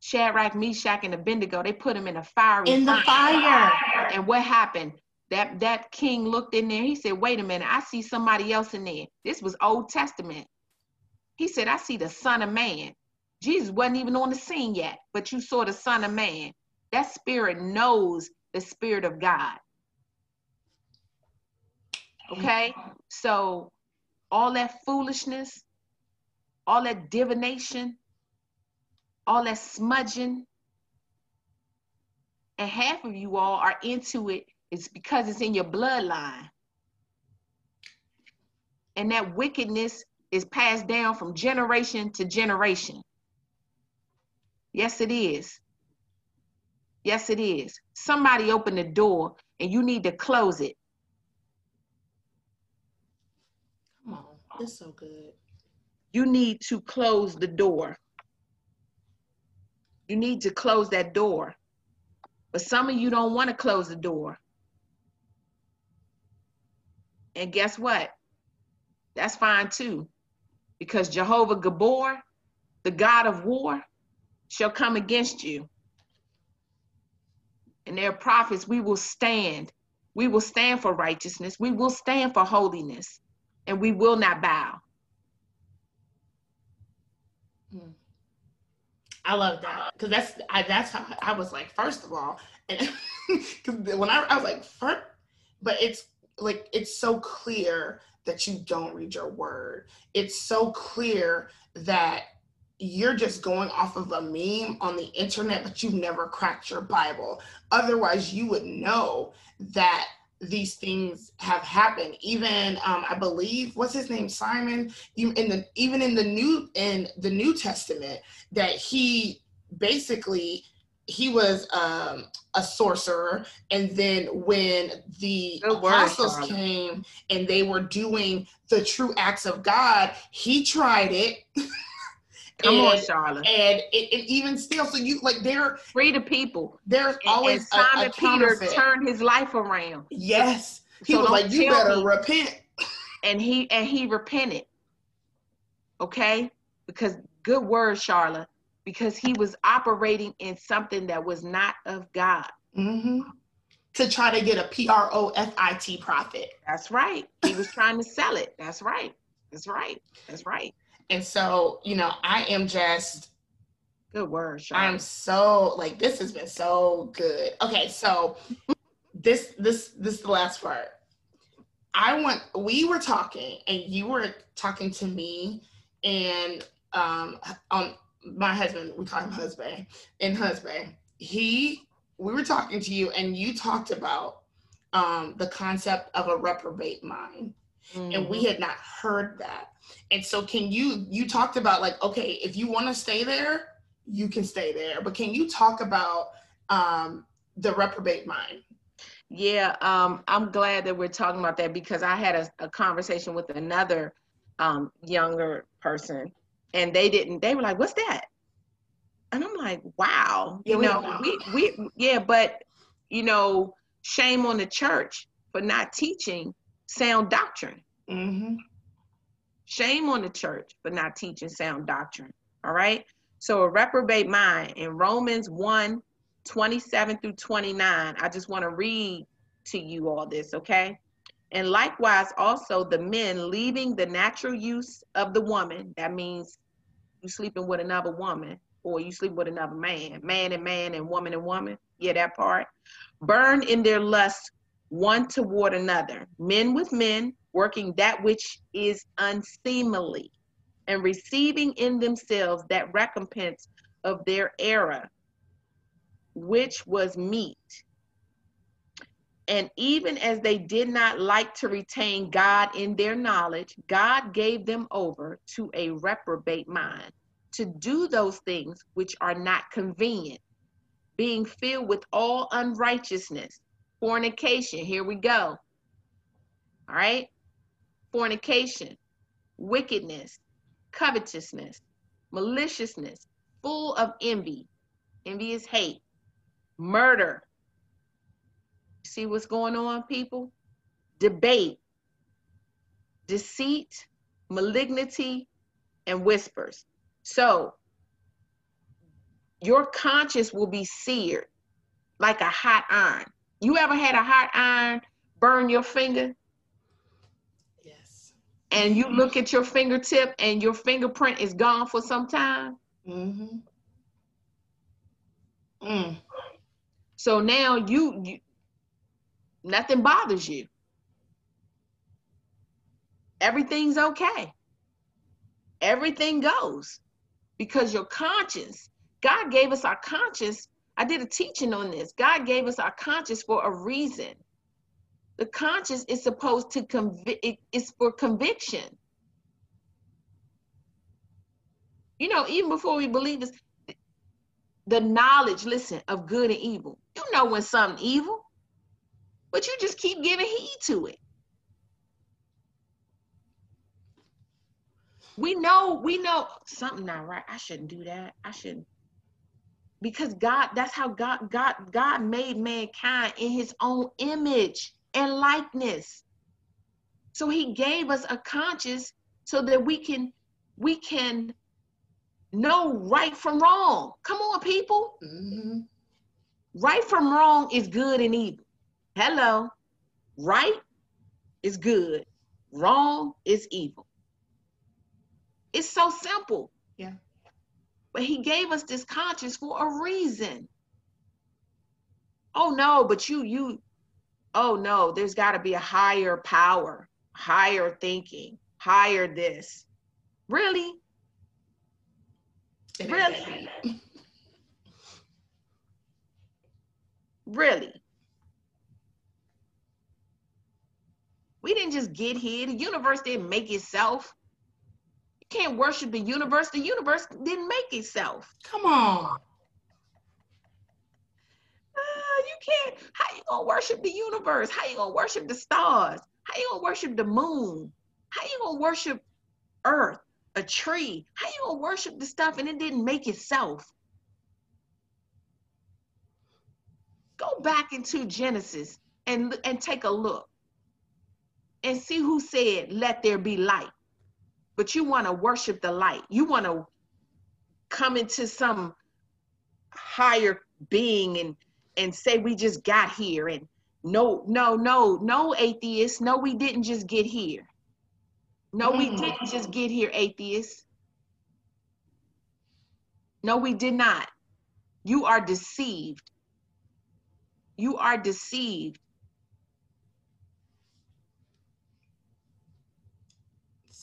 Shadrach, Meshach, and Abednego, they put him in a fiery In the furnace. fire. And what happened? That that king looked in there. He said, "Wait a minute, I see somebody else in there." This was Old Testament. He said, "I see the Son of Man." Jesus wasn't even on the scene yet, but you saw the Son of Man. That spirit knows the Spirit of God. Okay, so all that foolishness, all that divination, all that smudging, and half of you all are into it it's because it's in your bloodline. And that wickedness is passed down from generation to generation. Yes, it is. Yes, it is. Somebody opened the door and you need to close it. Come on. It's so good. You need to close the door. You need to close that door. But some of you don't want to close the door. And guess what? That's fine too. Because Jehovah Gibbor, the God of war, shall come against you. And their prophets, we will stand. We will stand for righteousness. We will stand for holiness. And we will not bow. Hmm. I love that because that's I, that's how I was like. First of all, because <laughs> when I, I was like, first, but it's like it's so clear that you don't read your word. It's so clear that you're just going off of a meme on the internet, but you've never cracked your Bible. Otherwise, you would know that these things have happened. Even um, I believe what's his name, Simon. In the even in the new in the New Testament that he basically he was um, a sorcerer. And then when the word, apostles came and they were doing the true acts of god he tried it. <laughs> Come on, and, Charlotte. and it, it even still so you like there Free the people. there's And, always and a- a, Simon Peter turned his life around. yes. He So was like you better me- repent. And he and he repented. Okay? Because good word charlotte because he was operating in something that was not of god. Hmm to try to get a p-r-o-f-i-t profit. That's right. He was trying to sell it. That's right. That's right. That's right. And so you know i am just good word I'm so like this has been so good. Okay, so <laughs> this this this is the last part. I want we were talking and you were talking to me and um on my husband, we call him husband, and husband. He we were talking to you and you talked about um, the concept of a reprobate mind. Mm-hmm. And we mm-hmm. had not heard that. And so can you you talked about like, okay, if you want to stay there, you can stay there. But can you talk about um, the reprobate mind? Yeah, um, I'm glad that we're talking about that because I had a, a conversation with another um, younger person, and they didn't. They were like, "What's that?" And I'm like, "Wow, yeah, you know, know, we we yeah, but you know, shame on the church for not teaching sound doctrine. Mm-hmm. Shame on the church for not teaching sound doctrine. All right. So a reprobate mind in Romans 1 27 through 29. I just want to read to you all this, okay? And likewise, also the men leaving the natural use of the woman, that means you sleeping with another woman or you sleep with another man, man and man and woman and woman. Yeah, that part. Burn in their lust one toward another, men with men, working that which is unseemly, and receiving in themselves that recompense of their error, which was meet. And even as they did not like to retain God in their knowledge, God gave them over to a reprobate mind to do those things which are not convenient, being filled with all unrighteousness, fornication. Here we go. All right. Fornication, wickedness, covetousness, maliciousness, full of envy. Envy is hate murder. See what's going on, people? Debate, deceit, malignity, and whispers. So your conscience will be seared like a hot iron. You ever had a hot iron burn your finger? Yes. And you look at your fingertip and your fingerprint is gone for some time? Mm-hmm. Mm. So now you, you nothing bothers you. Everything's okay. Everything goes because your conscience, God gave us our conscience. I did a teaching on this. God gave us our conscience for a reason. The conscience is supposed to convict, it's for conviction. You know, even before we believe this, the knowledge, listen, of good and evil. You know when something evil, but you just keep giving heed to it. We know, we know something not right. I shouldn't do that. I shouldn't. Because God, that's how God, God, God made mankind in his own image and likeness. So he gave us a conscience so that we can, we can know right from wrong. Come on, people. Mm-hmm. Right from wrong is good and evil. Hello. Right is good. Wrong is evil. It's so simple. Yeah. But he gave us this conscience for a reason. Oh no, but you you oh no, there's got to be a higher power, higher thinking, higher this. Really? Really? really? We didn't just get here. The universe didn't make itself. You can't worship the universe. The universe didn't make itself. Come on. Uh, you can't. How you gonna worship the universe? How you gonna worship the stars? How you gonna worship the moon? How you gonna worship Earth? a tree. How you gonna worship the stuff and it didn't make itself? Go back into Genesis and, and take a look and see who said, let there be light. But you want to worship the light. You want to come into some higher being and and say we just got here and no no no no atheist no we didn't just get here no, we mm. didn't just get here, atheists. No, we did not. You are deceived. You are deceived.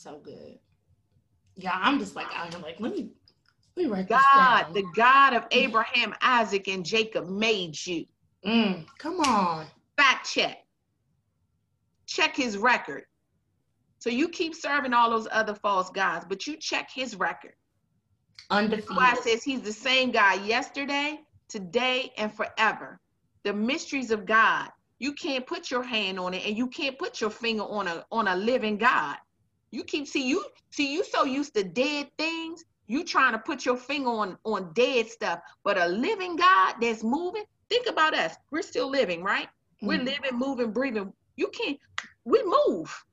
So good. Yeah, I'm just like, I'm like, let me, let me write God, the God of Abraham, Isaac, and Jacob made you. Mm, come on. Fact check. check his record. So you keep serving all those other false gods, but you check his record. Undefeated. Why it says he's the same God yesterday, today, and forever. The mysteries of God. You can't put your hand on it and you can't put your finger on a on a living God. You keep see you see you so used to dead things, you trying to put your finger on on dead stuff, but a living God that's moving. Think about us. We're still living, right? We're Mhm. living, moving, breathing. You can't we move.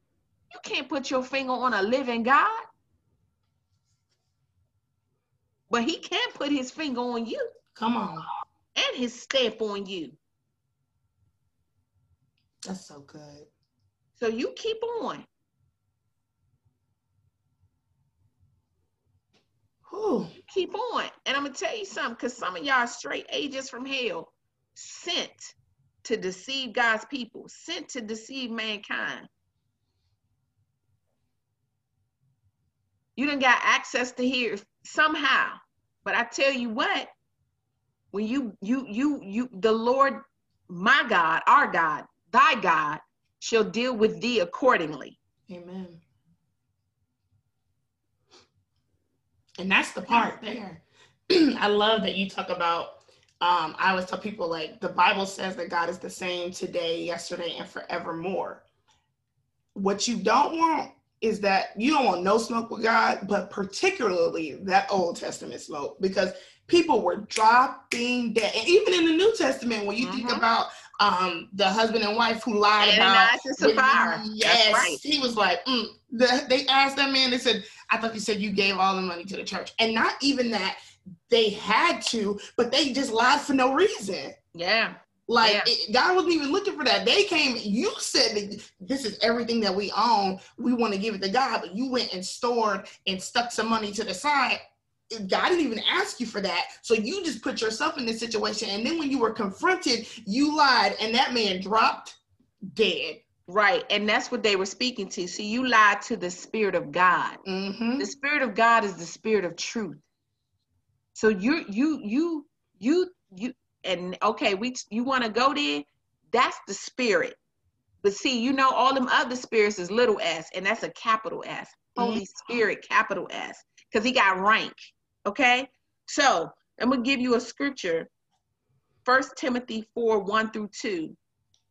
You can't put your finger on a living God. But he can put his finger on you Come on. and his stamp on you. That's so good. So you keep on. Whew. Keep on. And I'm gonna tell you something, because some of y'all are straight agents from hell, sent to deceive God's people, sent to deceive mankind. You didn't got access to here somehow. But I tell you what, when you you you you the Lord, my God, our God, thy God, shall deal with thee accordingly. Amen. And that's the part there. <clears throat> I love that you talk about. Um, I always tell people like the Bible says that God is the same today, yesterday, and forevermore. What you don't want is that you don't want no smoke with God, but particularly that Old Testament smoke, because people were dropping dead. And even in the New Testament, when you think Mhm. about um, the husband and wife who lied about and Sapphira. Yes, right. he was like, mm. the, they asked that man. They said, "I thought you said you gave all the money to the church," and not even that they had to, but they just lied for no reason. Yeah. Like Yeah. it, God wasn't even looking for that. They came. You said that this is everything that we own. We want to give it to God, but you went and stored and stuck some money to the side. God didn't even ask you for that. So you just put yourself in this situation. And then when you were confronted, you lied, and that man dropped dead. Right. And that's what they were speaking to. See, you lied to the Spirit of God. Mm-hmm. The Spirit of God is the Spirit of truth. So you, you, you, you, you, and okay, we, you want to go there? That's the Spirit. But see, you know, all them other spirits is little s, and that's a capital S. Holy Spirit, capital S, because he got rank. Okay. So I'm going to give you a scripture. First Timothy 4 1 through 2.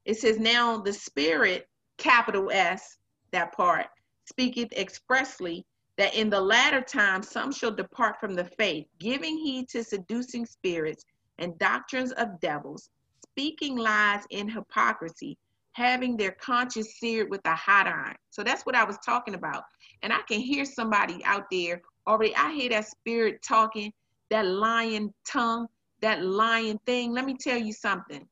It says, Now the Spirit, capital S, that part, speaketh expressly that in the latter time some shall depart from the faith, giving heed to seducing spirits and doctrines of devils, speaking lies in hypocrisy, having their conscience seared with a hot iron. So that's what I was talking about. And I can hear somebody out there already. I hear that spirit talking, that lying tongue, that lying thing. Let me tell you something.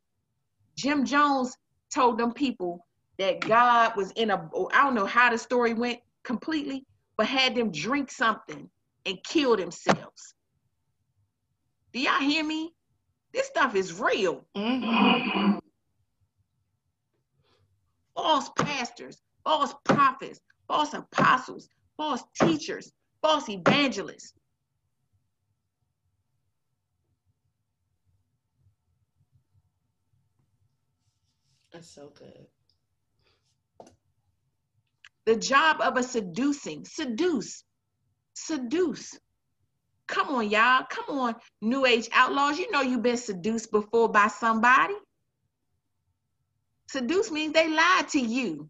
Jim Jones told them people that God was in a, I don't know how the story went completely, but had them drink something and kill themselves. Do y'all hear me? This stuff is real. Mm-hmm. False pastors, false prophets, false apostles, false teachers, false evangelists. That's so good. The job of a seducing, seduce, seduce. Come on, y'all. Come on, New Age outlaws. You know you've been seduced before by somebody. Seduce means they lied to you.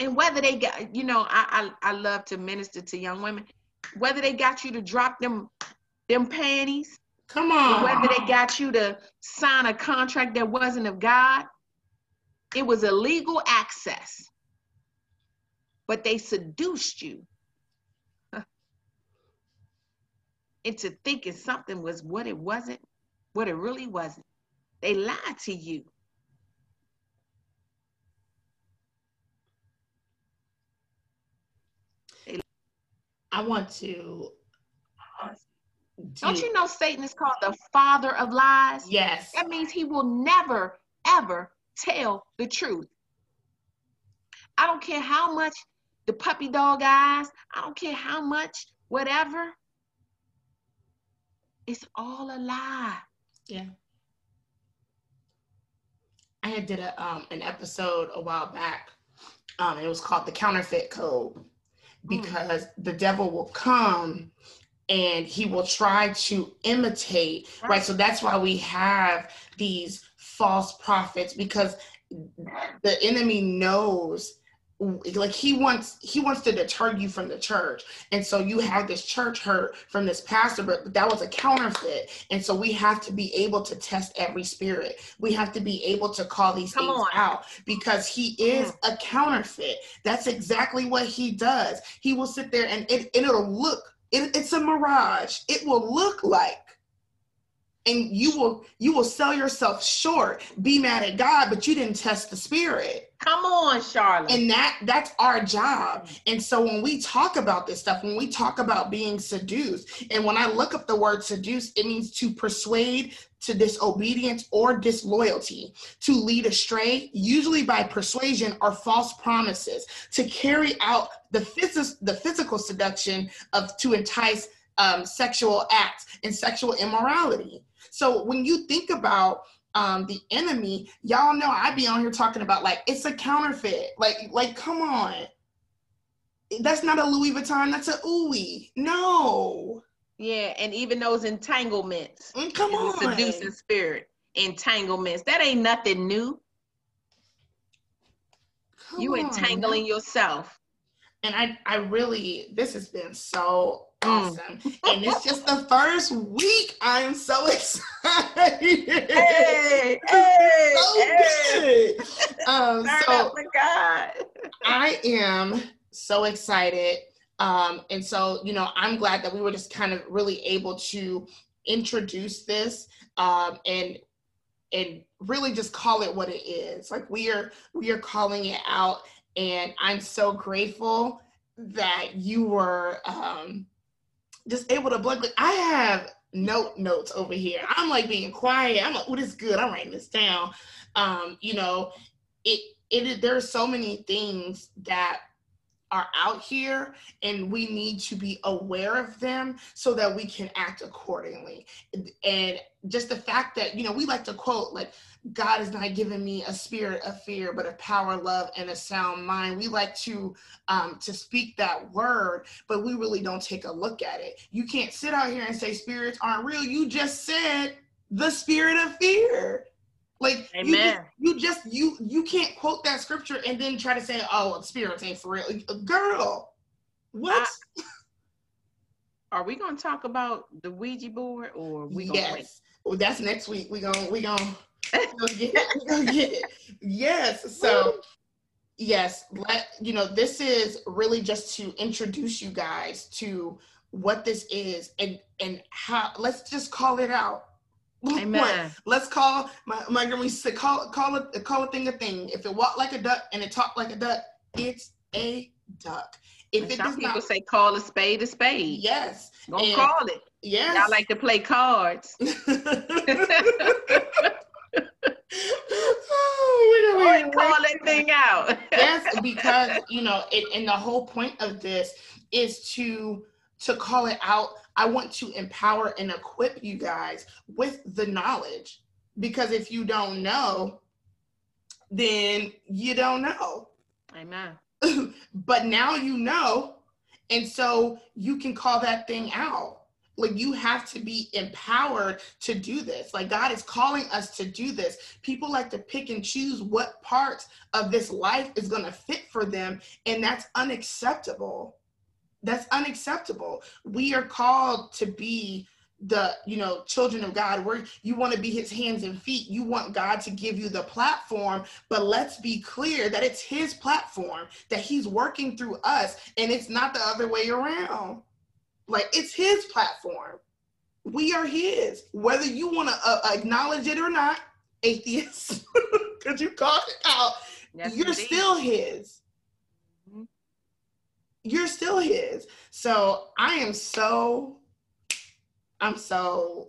And whether they got, you know, I, I I love to minister to young women. Whether they got you to drop them them panties, Come on. whether they got you to sign a contract that wasn't of God, it was illegal access. But they seduced you <laughs> into thinking something was what it wasn't, what it really wasn't. They lied to you. I want to. Don't you know Satan is called the father of lies? Yes. That means he will never, ever tell the truth. I don't care how much the puppy dog eyes, I don't care how much whatever. It's all a lie. Yeah. I had did a um an episode a while back. Um, it was called the counterfeit code Hmm. because the devil will come and he will try to imitate right. Right. so that's why we have these false prophets because the enemy knows like he wants he wants to deter you from the church and so you have this church hurt from this pastor but that was a counterfeit and so we have to be able to test every spirit we have to be able to call these Come things on. out because he is mm. a counterfeit that's exactly what he does he will sit there and it and it'll look it, it's a mirage. It will look like and you will you will sell yourself short be mad at god but you didn't test the spirit Come on, Charlotte. and that that's our job and so when we talk about this stuff when we talk about being seduced and when i look up the word seduce it means to persuade to disobedience or disloyalty to lead astray usually by persuasion or false promises to carry out the the physical seduction of to entice um, sexual acts and sexual immorality so when you think about um, the enemy, y'all know I be on here talking about like it's a counterfeit. Like, like, come on. That's not a Louis Vuitton, that's a ooey. No. yeah, and even those entanglements. Mm, Come on. seducing spirit. Entanglements. That ain't nothing new. Come you on. entangling yourself. And I, I really, this has been so Mm. awesome. and it's just the first week. I am so <laughs> excited. Hey, hey, so hey. good. Um, Turn so God. I am so excited. Um, and so, you know, I'm glad that we were just kind of really able to introduce this um, and and really just call it what it is. Like we are we are calling it out, and I'm so grateful that you were um, just able to. Like I have note notes over here. I'm like being quiet. I'm like, oh, this is good. I'm writing this down. Um, you know, it it is there are so many things that are out here and we need to be aware of them so that we can act accordingly and just the fact that you know we like to quote like god has not given me a spirit of fear but of power love and a sound mind we like to um to speak that word but we really don't take a look at it you can't sit out here and say spirits aren't real you just said the spirit of fear like you just, you just you you can't quote that scripture and then try to say, "Oh, spirits ain't for real." Girl, what? Are we gonna talk about the Ouija board or we gonna wait? yes, well, that's next week. We gonna we gonna we get it. <laughs> We get it. Yes. So yes, let you know this is really just to introduce you guys to what this is and and how. Let's just call it out. Amen. Let's call my my grandma used to call call it call a thing a thing. If it walked like a duck and it talked like a duck, it's a duck. If some people not, say call a spade a spade. yes, Gonna and- call it. yes. Y'all like to play cards. <laughs> <laughs> oh, we're gonna call that thing out. yes, <laughs> because you know, it, and the whole point of this is to to call it out. I want to empower and equip you guys with the knowledge, because if you don't know, then you don't know. Amen. <laughs> but now you know, and so you can call that thing out. Like you have to be empowered to do this. Like God is calling us to do this. People like to pick and choose what parts of this life is going to fit for them, and that's unacceptable. That's unacceptable. We are called to be the you know children of god where you want to be his hands and feet you want god to give you the platform but let's be clear that it's his platform that he's working through us and it's not the other way around like it's his platform. We are his. Whether you want to uh, acknowledge it or not atheist <laughs> because you called it out Yes, you're indeed. still his. Mhm. you're still his. So i am so i'm so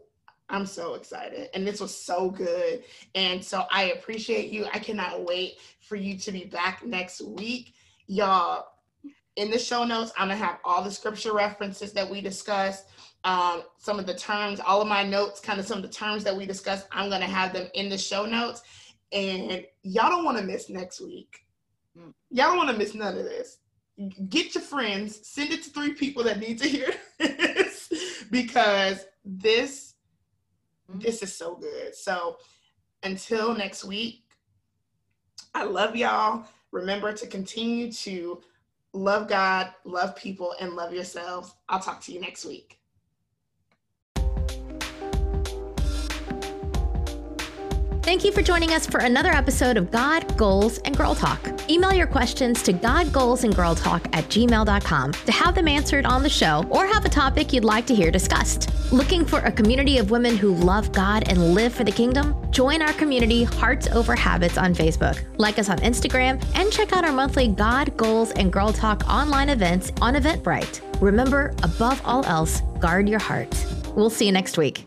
i'm so excited and this was so good. And so i appreciate you. I cannot wait for you to be back next week. Y'all in the show notes i'm gonna have all the scripture references that we discussed um, some of the terms all of my notes kind of some of the terms that we discussed i'm gonna have them in the show notes and y'all don't want to miss next week. Y'all don't want to miss none of this. Get your friends, send it to three people that need to hear <laughs> this because this this is so good. So until next week, I love y'all. Remember to continue to love God, love people, and love yourselves. I'll talk to you next week. Thank you for joining us for another episode of God, Goals, and Girl Talk. Email your questions to godgoalsandgirltalk at gmail.com to have them answered on the show or have a topic you'd like to hear discussed. Looking for a community of women who love God and live for the kingdom? Join our community Hearts Over Habits on Facebook. Like us on Instagram and check out our monthly God, Goals, and Girl Talk online events on Eventbrite. Remember, above all else, guard your heart. We'll see you next week.